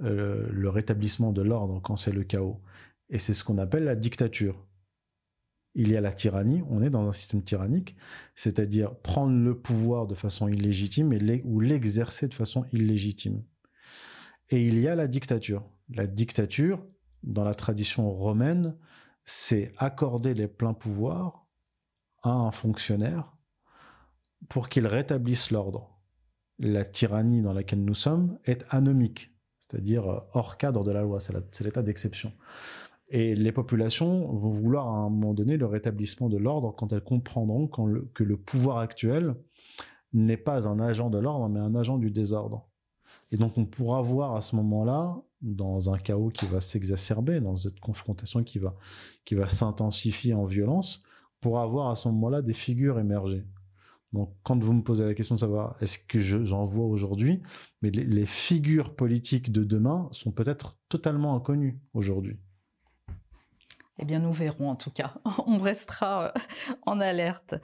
le rétablissement de l'ordre quand c'est le chaos. Et c'est ce qu'on appelle la dictature. il y a la tyrannie, on est dans un système tyrannique, c'est-à-dire prendre le pouvoir de façon illégitime et ou l'exercer de façon illégitime. Et il y a la dictature. La dictature, dans la tradition romaine, c'est accorder les pleins pouvoirs à un fonctionnaire pour qu'il rétablisse l'ordre. La tyrannie dans laquelle nous sommes est anomique, c'est-à-dire hors cadre de la loi, c'est l'état d'exception. Et les populations vont vouloir à un moment donné le rétablissement de l'ordre quand elles comprendront que le pouvoir actuel n'est pas un agent de l'ordre, mais un agent du désordre. Et donc on pourra voir à ce moment-là, dans un chaos qui va s'exacerber, dans cette confrontation qui va, qui va s'intensifier en violence, on pourra voir à ce moment-là des figures émerger. Donc, quand vous me posez la question de savoir est-ce que j'en vois aujourd'hui, mais les, figures politiques de demain sont peut-être totalement inconnues aujourd'hui. Eh bien, nous verrons en tout cas. On restera euh, en alerte.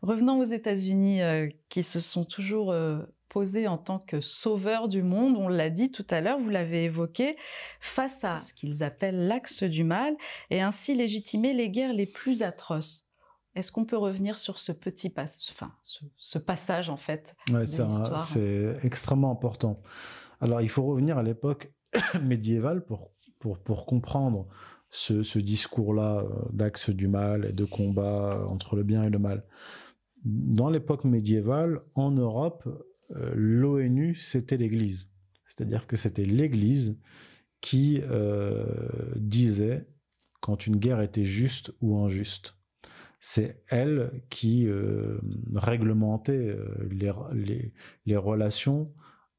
Revenons aux États-Unis euh, qui se sont toujours euh, posés en tant que sauveurs du monde. On l'a dit tout à l'heure, vous l'avez évoqué, face à ce qu'ils appellent l'axe du mal et ainsi légitimer les guerres les plus atroces. Est-ce qu'on peut revenir sur ce petit passage, enfin, ce, passage en fait ouais, C'est extrêmement important. Alors, il faut revenir à l'époque médiévale pour, pour, pour comprendre ce, ce discours-là euh, d'axe du mal et de combat entre le bien et le mal. Dans l'époque médiévale, en Europe, euh, l'ONU, c'était l'Église. C'est-à-dire que c'était l'Église qui euh, disait quand une guerre était juste ou injuste c'est elle qui euh, réglementait euh, les, relations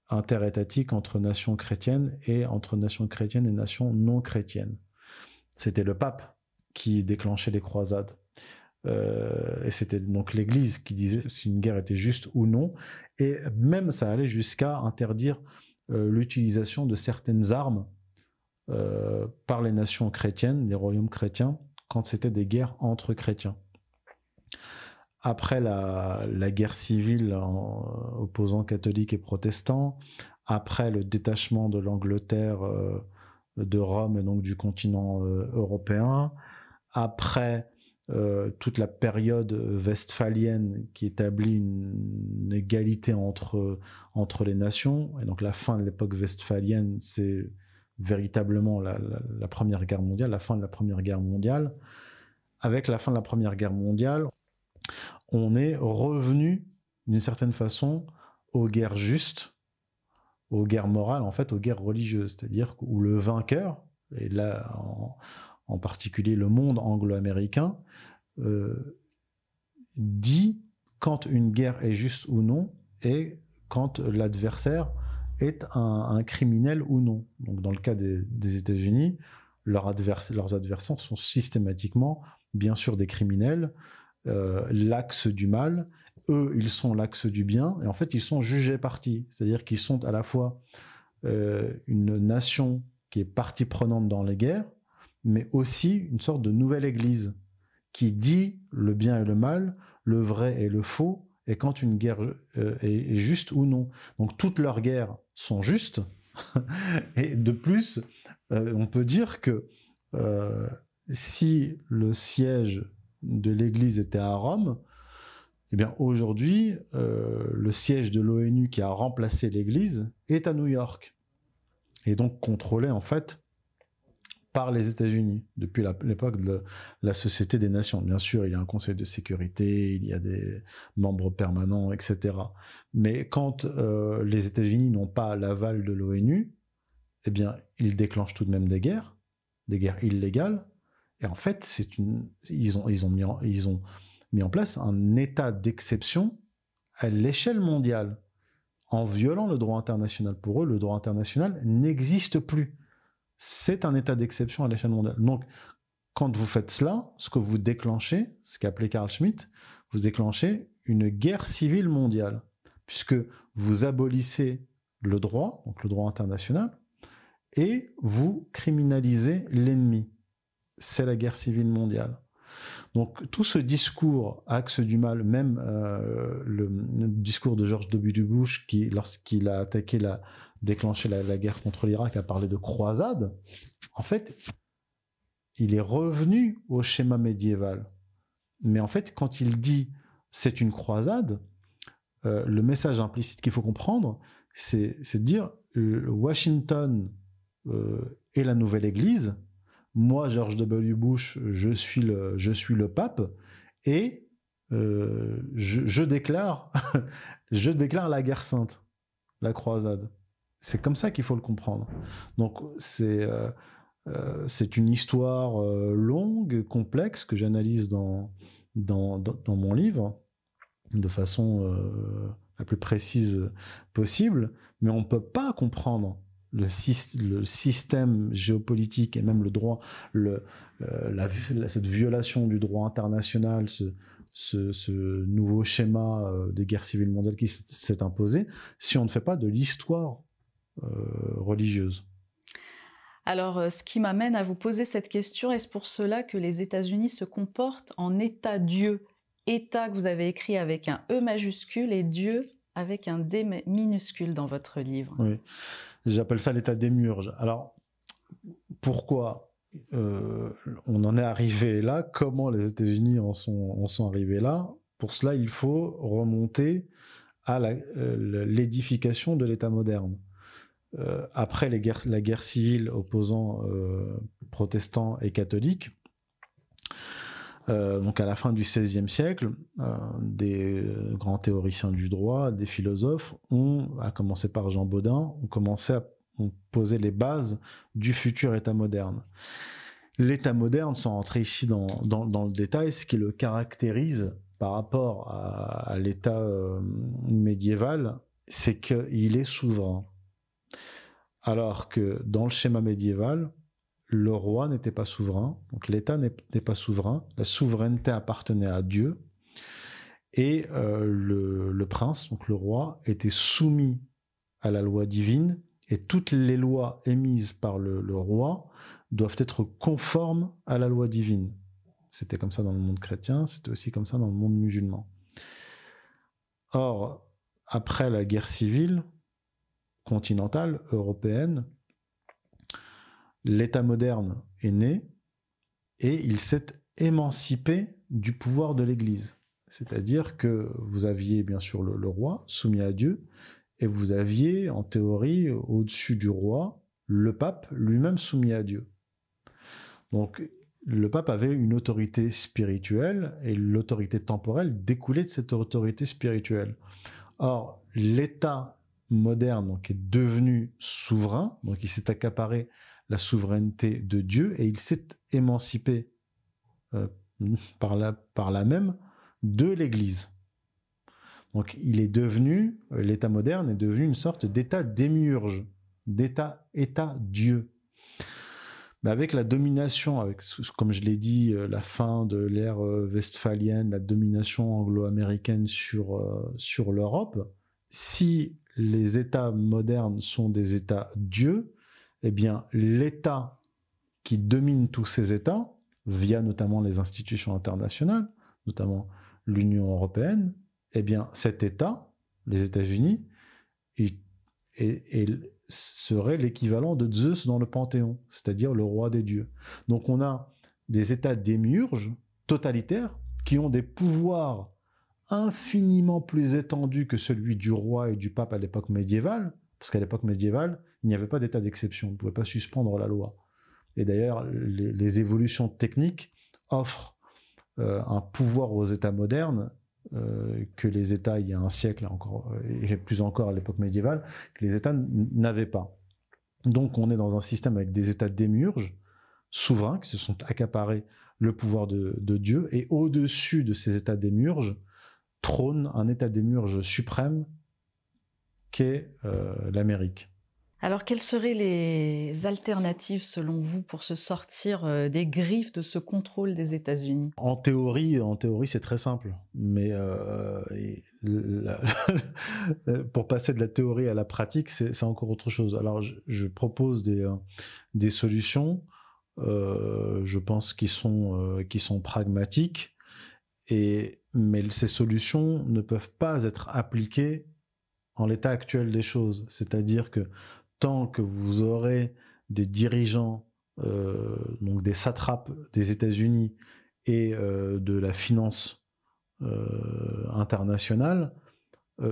interétatiques entre nations chrétiennes et entre nations chrétiennes et nations non chrétiennes. C'était le pape qui déclenchait les croisades. Euh, et c'était donc l'Église qui disait si une guerre était juste ou non. Et même ça allait jusqu'à interdire l'utilisation de certaines armes par les nations chrétiennes, les royaumes chrétiens, quand c'était des guerres entre chrétiens après la, guerre civile opposant catholiques et protestants, après le détachement de l'Angleterre euh, de Rome et donc du continent euh, européen, après euh, toute la période westphalienne qui établit une, égalité entre, entre les nations, et donc la fin de l'époque westphalienne, c'est véritablement la Première Guerre mondiale, la fin de la Première Guerre mondiale. Avec la fin de la Première Guerre mondiale, on est revenu d'une certaine façon aux guerres justes, aux guerres morales, en fait, aux guerres religieuses, c'est-à-dire où le vainqueur, et là en, particulier le monde anglo-américain, euh, dit quand une guerre est juste ou non et quand l'adversaire est un, criminel ou non. Donc dans le cas des, États-Unis, leurs adversaires sont systématiquement, bien sûr, des criminels, euh, l'axe du mal, eux, ils sont l'axe du bien, et en fait, ils sont jugés partis. C'est-à-dire qu'ils sont à la fois euh, une nation qui est partie prenante dans les guerres, mais aussi une sorte de nouvelle église qui dit le bien et le mal, le vrai et le faux, et quand une guerre euh, est, juste ou non. Donc toutes leurs guerres sont justes, et de plus, on peut dire que si le siège de l'Église était à Rome, eh bien aujourd'hui, euh, le siège de l'ONU qui a remplacé l'Église est à New York, et donc contrôlé en fait par les États-Unis depuis l'époque de la Société des Nations. Bien sûr, il y a un Conseil de sécurité, il y a des membres permanents, etc. Mais quand euh, les États-Unis n'ont pas l'aval de l'ONU, eh bien, ils déclenchent tout de même des guerres, des guerres illégales, et en fait, ils ont, mis en, place un état d'exception à l'échelle mondiale en violant le droit international. Pour eux, le droit international n'existe plus. C'est un état d'exception à l'échelle mondiale. Donc, quand vous faites cela, ce que vous déclenchez, ce qu'a appelé Carl Schmitt, vous déclenchez une guerre civile mondiale, puisque vous abolissez le droit, donc le droit international, et vous criminalisez l'ennemi c'est la guerre civile mondiale. Donc tout ce discours axe du mal, même euh, le, discours de George W. Bush qui, lorsqu'il a attaqué déclenché la, guerre contre l'Irak, a parlé de croisade. En fait, il est revenu au schéma médiéval. Mais en fait, quand il dit c'est une croisade, euh, le message implicite qu'il faut comprendre, c'est de dire Washington euh, est la nouvelle Église, moi, George W. Bush, je suis le, pape, et euh, je, déclare, je déclare la guerre sainte, la croisade. C'est comme ça qu'il faut le comprendre. Donc c'est c'est une histoire longue, complexe que j'analyse dans, mon livre de façon euh, la plus précise possible, mais on ne peut pas comprendre le, système géopolitique et même le droit, euh, cette violation du droit international, ce, nouveau schéma euh, des guerres civiles mondiales qui s'est imposé, si on ne fait pas de l'histoire religieuse. Alors, ce qui m'amène à vous poser cette question, est-ce pour cela que les États-Unis se comportent en État-Dieu? État que vous avez écrit avec un E majuscule et Dieu avec un D minuscule dans votre livre. Oui, j'appelle ça l'état démurge. Alors, pourquoi euh, on en est arrivé là? Comment les États-Unis en sont, arrivés là? Pour cela, il faut remonter à euh, l'édification de l'État moderne. Euh, après la guerre civile opposant protestants et catholiques, euh, donc à la fin du XVIe siècle, euh, des grands théoriciens du droit, des philosophes ont, à commencer par Jean Baudin, ont commencé à poser les bases du futur État moderne. L'État moderne, sans rentrer ici dans, dans, le détail, ce qui le caractérise par rapport à, l'État euh, médiéval, c'est qu'il est souverain. Alors que dans le schéma médiéval, le roi n'était pas souverain, donc l'État n'était pas souverain, la souveraineté appartenait à Dieu, et euh, le, prince, donc le roi, était soumis à la loi divine, et toutes les lois émises par le, roi doivent être conformes à la loi divine. C'était comme ça dans le monde chrétien, c'était aussi comme ça dans le monde musulman. Or, après la guerre civile continentale européenne, l'État moderne est né et il s'est émancipé du pouvoir de l'Église. C'est-à-dire que vous aviez bien sûr le, roi soumis à Dieu et vous aviez en théorie au-dessus du roi le pape lui-même soumis à Dieu. Donc le pape avait une autorité spirituelle et l'autorité temporelle découlait de cette autorité spirituelle. Or, l'État moderne donc, est devenu souverain, donc il s'est accaparé souveraineté de Dieu et il s'est émancipé euh, par, la, par même de l'Église. Donc il est devenu, euh, l'État moderne est devenu une sorte d'État démiurge, d'État État Dieu. Mais avec la domination, avec, comme je l'ai dit, euh, la fin de l'ère westphalienne, la domination anglo-américaine sur, sur l'Europe, si les États modernes sont des États dieux, eh l'État qui domine tous ces États, via notamment les institutions internationales, notamment l'Union européenne, eh cet État, les États-Unis, serait l'équivalent de Zeus dans le Panthéon, c'est-à-dire le roi des dieux. Donc on a des États démiurges, totalitaires, qui ont des pouvoirs infiniment plus étendus que celui du roi et du pape à l'époque médiévale, parce qu'à l'époque médiévale, il n'y avait pas d'état d'exception, on ne pouvait pas suspendre la loi. Et d'ailleurs, les, évolutions techniques offrent euh, un pouvoir aux États modernes euh, que les États, il y a un siècle encore, et plus encore à l'époque médiévale, que les États n'avaient pas. Donc on est dans un système avec des États démiurges, souverains, qui se sont accaparés le pouvoir de, Dieu, et au-dessus de ces États démiurges trône un État démiurge suprême qu'est euh, l'Amérique. Alors, quelles seraient les alternatives selon vous pour se sortir euh, des griffes de ce contrôle des États-Unis? En théorie, en théorie, c'est très simple, mais euh, pour passer de la théorie à la pratique, c'est encore autre chose. Alors, je, propose des, des solutions, je pense qui sont qui sont pragmatiques, et mais ces solutions ne peuvent pas être appliquées en l'état actuel des choses. C'est-à-dire que tant que vous aurez des dirigeants, euh, donc des satrapes des États-Unis et de la finance internationale,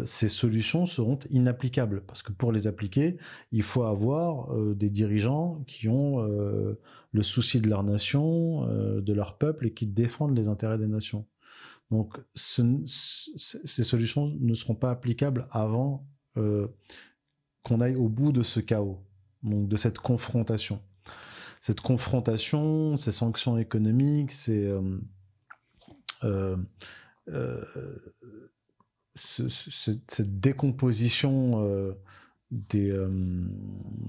ces solutions seront inapplicables parce que pour les appliquer, il faut avoir des dirigeants qui ont le souci de leur nation, de leur peuple et qui défendent les intérêts des nations. Donc, ces solutions ne seront pas applicables avant qu'on aille au bout de ce chaos, donc de cette confrontation. Cette confrontation, ces sanctions économiques, ces, euh, euh, euh, cette décomposition des,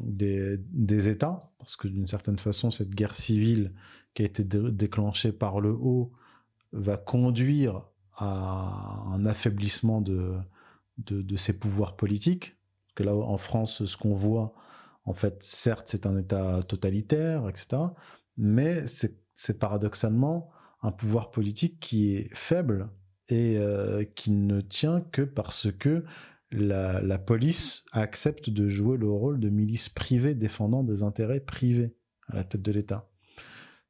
des, États, parce que d'une certaine façon, cette guerre civile qui a été déclenchée par le haut va conduire à un affaiblissement de, de, ces pouvoirs politiques, que là, en France, ce qu'on voit, en fait, certes, c'est un État totalitaire, etc., mais c'est paradoxalement un pouvoir politique qui est faible et euh, qui ne tient que parce que la, police accepte de jouer le rôle de milice privée défendant des intérêts privés à la tête de l'État.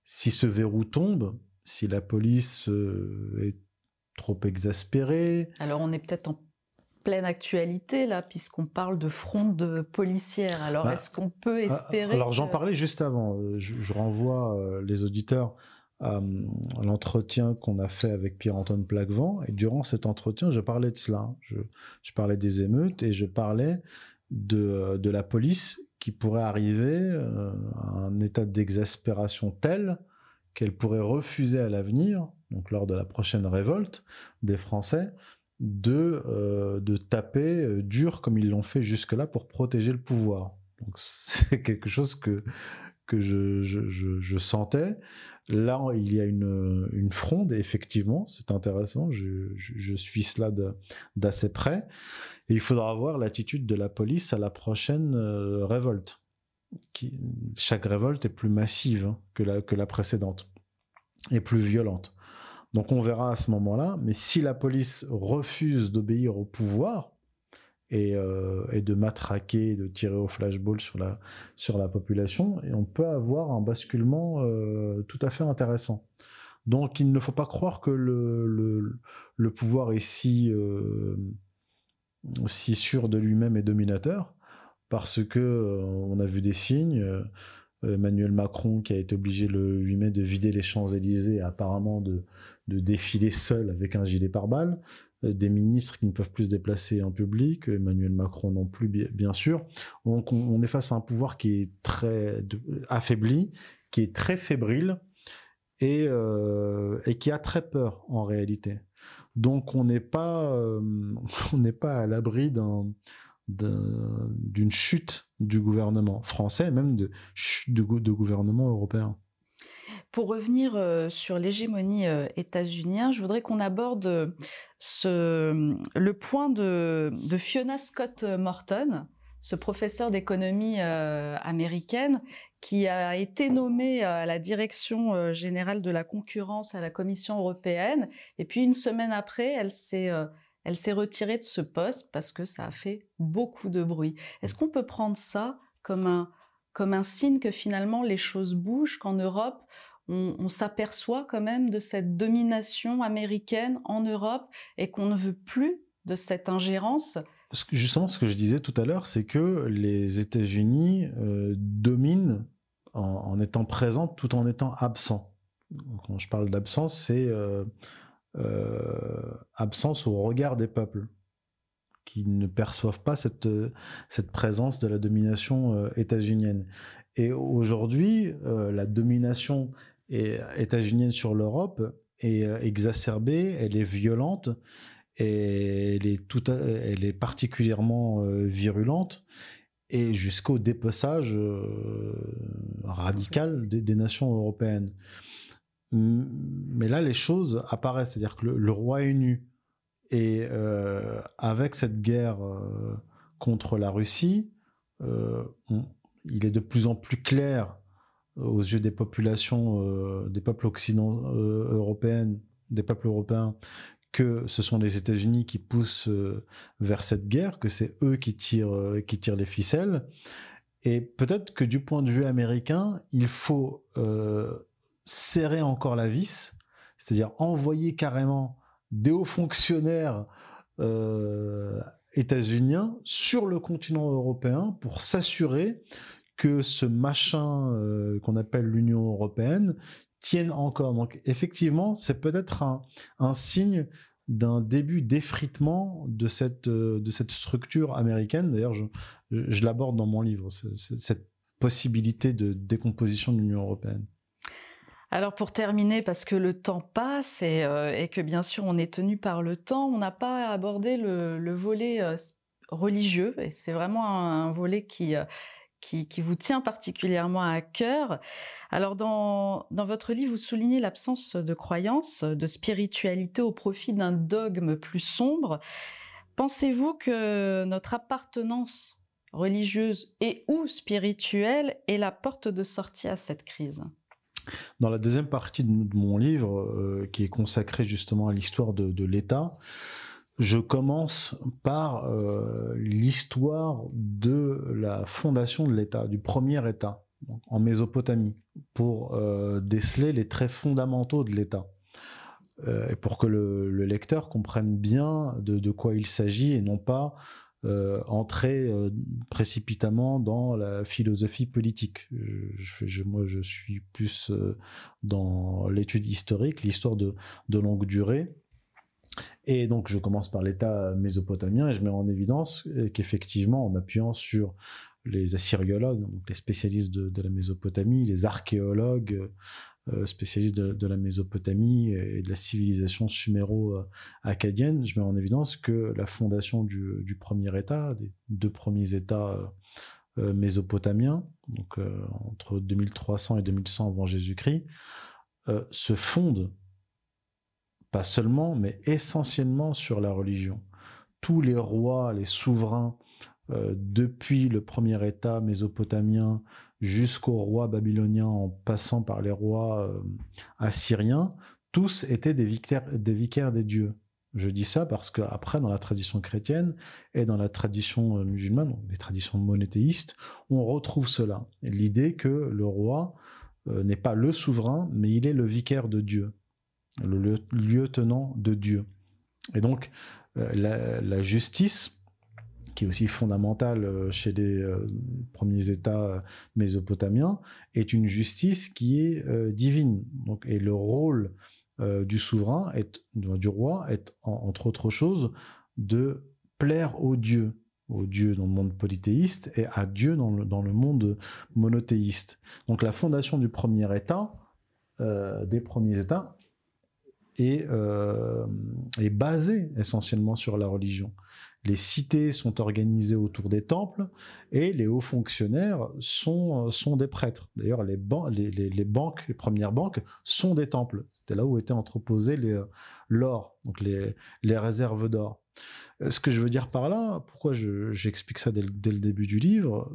Si ce verrou tombe, si la police euh, est trop exaspérée... Alors on est peut-être en pleine actualité là, puisqu'on parle de fronde policière. Alors, bah, est-ce qu'on peut ah, espérer Alors, j'en parlais juste avant. Euh, je, renvoie euh, les auditeurs à, l'entretien qu'on a fait avec Pierre-Antoine Plaquevent. Et durant cet entretien, je parlais de cela. Je, parlais des émeutes et je parlais de, de la police qui pourrait arriver à un état d'exaspération tel qu'elle pourrait refuser à l'avenir, donc lors de la prochaine révolte des Français, de, euh, de taper euh, dur comme ils l'ont fait jusque-là pour protéger le pouvoir. Donc c'est quelque chose que, que je, je, je, sentais. Là, il y a une, une fronde, et effectivement, c'est intéressant, je, je, suis cela d'assez près. Et il faudra voir l'attitude de la police à la prochaine euh, révolte. Chaque révolte est plus massive hein, que, la, précédente, et plus violente. Donc on verra à ce moment-là. Mais si la police refuse d'obéir au pouvoir et, euh, de matraquer, de tirer au flashball sur la, population, on peut avoir un basculement euh, tout à fait intéressant. Donc il ne faut pas croire que le, pouvoir est euh, si sûr de lui-même et dominateur, parce que on a vu des signes. Emmanuel Macron qui a été obligé le 8 mai de vider les Champs-Élysées apparemment de, de défiler seul avec un gilet pare-balles, euh, des ministres qui ne peuvent plus se déplacer en public, Emmanuel Macron non plus, bien sûr. Donc on, est face à un pouvoir qui est très affaibli, qui est très fébrile et, euh, et qui a très peur en réalité. Donc on n'est pas, euh, on n'est pas à l'abri d'un d'une chute du gouvernement français, même de, de, de gouvernement européen. Pour revenir euh, sur l'hégémonie euh, états-unienne, je voudrais qu'on aborde euh, le point de, Fiona Scott Morton, ce professeur d'économie américaine qui a été nommé à la direction générale de la concurrence à la Commission européenne. Et puis une semaine après, elle s'est elle s'est retirée de ce poste parce que ça a fait beaucoup de bruit. Est-ce qu'on peut prendre ça comme un, comme un signe que finalement les choses bougent, qu'en Europe, on, s'aperçoit quand même de cette domination américaine en Europe et qu'on ne veut plus de cette ingérence? Justement, ce que je disais tout à l'heure, c'est que les États-Unis euh, dominent en, étant présents tout en étant absents. Quand je parle d'absence, c'est euh, absence au regard des peuples qui ne perçoivent pas cette, cette présence de la domination états-unienne. Et aujourd'hui, la domination états-unienne sur l'Europe est euh, exacerbée, elle est violente, elle est, particulièrement euh, virulente, et jusqu'au dépeçage euh, radical des, nations européennes. Mais là, les choses apparaissent, c'est-à-dire que le, roi est nu, et avec cette guerre contre la Russie, il est de plus en plus clair aux yeux des populations, euh, des peuples occidentaux euh, européennes, des peuples européens, que ce sont les États-Unis qui poussent euh, vers cette guerre, que c'est eux qui tirent, qui tirent les ficelles. Et peut-être que du point de vue américain, il faut serrer encore la vis, c'est-à-dire envoyer carrément des hauts fonctionnaires états-uniens sur le continent européen pour s'assurer que ce machin qu'on appelle l'Union européenne tienne encore. Donc effectivement, c'est peut-être un, signe d'un début d'effritement de cette, de cette structure américaine. D'ailleurs, je l'aborde dans mon livre, cette possibilité de décomposition de l'Union européenne. Alors pour terminer, parce que le temps passe euh, et, que bien sûr on est tenu par le temps, on n'a pas abordé le, volet euh, religieux et c'est vraiment un, volet euh, qui, qui, vous tient particulièrement à cœur. Alors dans, dans votre livre, vous soulignez l'absence de croyance, de spiritualité au profit d'un dogme plus sombre. Pensez-vous que notre appartenance religieuse et ou spirituelle est la porte de sortie à cette crise? Dans la deuxième partie de, mon livre, euh, qui est consacrée justement à l'histoire de, l'État, je commence par euh, l'histoire de la fondation de l'État, du premier État, en Mésopotamie, pour euh, déceler les traits fondamentaux de l'État. et pour que le, lecteur comprenne bien de quoi il s'agit et non pas entrer euh, précipitamment dans la philosophie politique. Moi, je suis plus euh, dans l'étude historique, l'histoire de, longue durée. Et donc, je commence par l'État mésopotamien et je mets en évidence qu'effectivement, en appuyant sur les assyriologues, donc les spécialistes de la Mésopotamie, les archéologues, euh, spécialiste de, la Mésopotamie et de la civilisation suméro-acadienne, je mets en évidence que la fondation du, premier État, des deux premiers États euh, mésopotamiens, donc euh, entre 2300 et 2100 avant Jésus-Christ, se fonde pas seulement, mais essentiellement sur la religion. Tous les rois, les souverains, depuis le premier État mésopotamien jusqu'aux rois babyloniens en passant par les rois euh, assyriens, tous étaient des vicaires, des dieux. Je dis ça parce qu'après, dans la tradition chrétienne et dans la tradition euh, musulmane, les traditions monothéistes, on retrouve cela. L'idée que le roi euh, n'est pas le souverain, mais il est le vicaire de Dieu, le lieutenant de Dieu. Et donc, la justice, qui est aussi fondamentale euh, chez les euh, premiers États euh, mésopotamiens, est une justice qui est divine. Donc, et le rôle du souverain, du roi, est entre autres choses de plaire aux dieux, aux dieux dans le monde polythéiste et à Dieu dans le, dans le monde monothéiste. Donc la fondation du premier État, des premiers États, est basée essentiellement sur la religion les cités sont organisées autour des temples et les hauts fonctionnaires sont, euh, sont des prêtres. D'ailleurs, les, banques, les premières banques sont des temples. C'était là où étaient entreposés euh, l'or, donc les, réserves d'or. Euh, ce que je veux dire par là, pourquoi j'explique ça dès le, début du livre,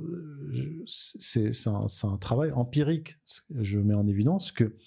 c'est un travail empirique. Je mets en évidence que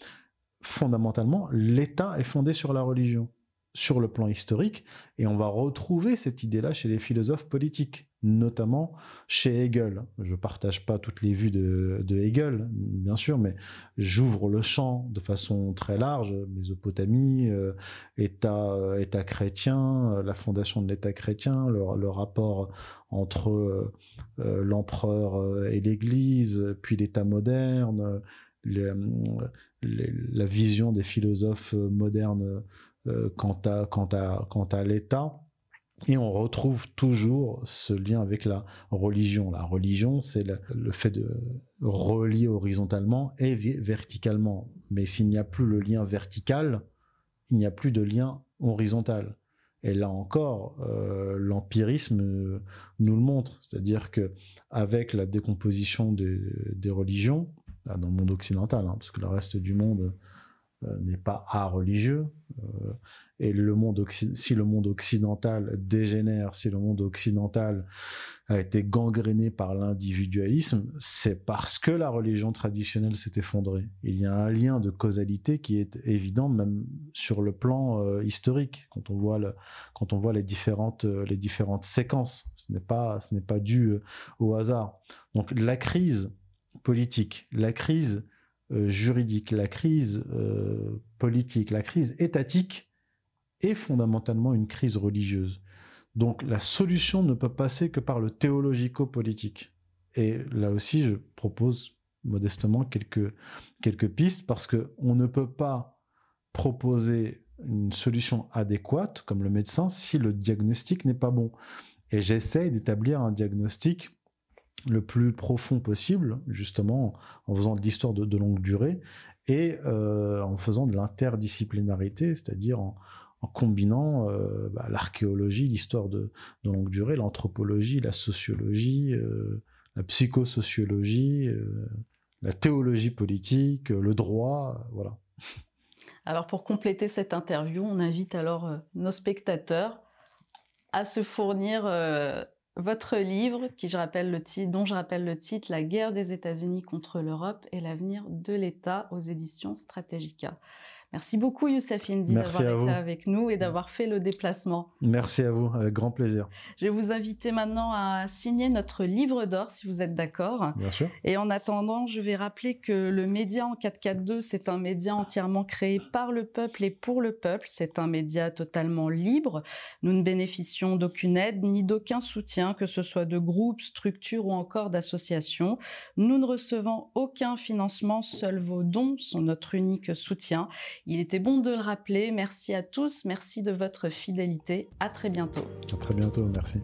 fondamentalement, l'État est fondé sur la religion sur le plan historique, et on va retrouver cette idée-là chez les philosophes politiques, notamment chez Hegel. Je ne partage pas toutes les vues de, Hegel, bien sûr, mais j'ouvre le champ de façon très large, Mésopotamie, euh, État, euh, État chrétien, euh, la fondation de l'État chrétien, le, rapport entre l'empereur et l'Église, puis l'État moderne, la vision des philosophes modernes quant à, quant à, quant à l'État. Et on retrouve toujours ce lien avec la religion. La religion, c'est le, fait de relier horizontalement et verticalement. Mais s'il n'y a plus le lien vertical, il n'y a plus de lien horizontal. Et là encore, euh, l'empirisme nous le montre, c'est-à-dire que avec la décomposition des, religions dans le monde occidental, hein, parce que le reste du monde euh, n'est pas à religieux. Euh, et le monde si le monde occidental dégénère, si le monde occidental a été gangréné par l'individualisme, c'est parce que la religion traditionnelle s'est effondrée. Il y a un lien de causalité qui est évident même sur le plan euh, historique quand on voit le, quand on voit les différentes les différentes séquences. Ce n'est pas ce n'est pas dû au hasard. Donc la crise politique, la crise juridique, la crise politique, la crise étatique est fondamentalement une crise religieuse. Donc la solution ne peut passer que par le théologico-politique. Et là aussi, je propose modestement quelques, quelques pistes parce que on ne peut pas proposer une solution adéquate comme le médecin si le diagnostic n'est pas bon. Et j'essaye d'établir un diagnostic le plus profond possible, justement en faisant de l'histoire de, longue durée et euh, en faisant de l'interdisciplinarité, c'est-à-dire en, combinant euh, bah, l'archéologie, l'histoire de, longue durée, l'anthropologie, la sociologie, euh, la psychosociologie, la théologie politique, le droit, voilà. Alors pour compléter cette interview, on invite alors nos spectateurs à se fournir votre livre, dont je rappelle le titre, La guerre des États-Unis contre l'Europe et l'avenir de l'État aux éditions Strategica. Merci beaucoup Youssef Indy d'avoir été avec nous et d'avoir fait le déplacement. Merci à vous, avec grand plaisir. Je vais vous inviter maintenant à signer notre livre d'or si vous êtes d'accord. Bien sûr. Et en attendant, je vais rappeler que le média en 442, c'est un média entièrement créé par le peuple et pour le peuple. C'est un média totalement libre. Nous ne bénéficions d'aucune aide ni d'aucun soutien, que ce soit de groupes, structures ou encore d'associations. Nous ne recevons aucun financement, seuls vos dons sont notre unique soutien. Il était bon de le rappeler. Merci à tous, merci de votre fidélité. À très bientôt. À très bientôt, merci.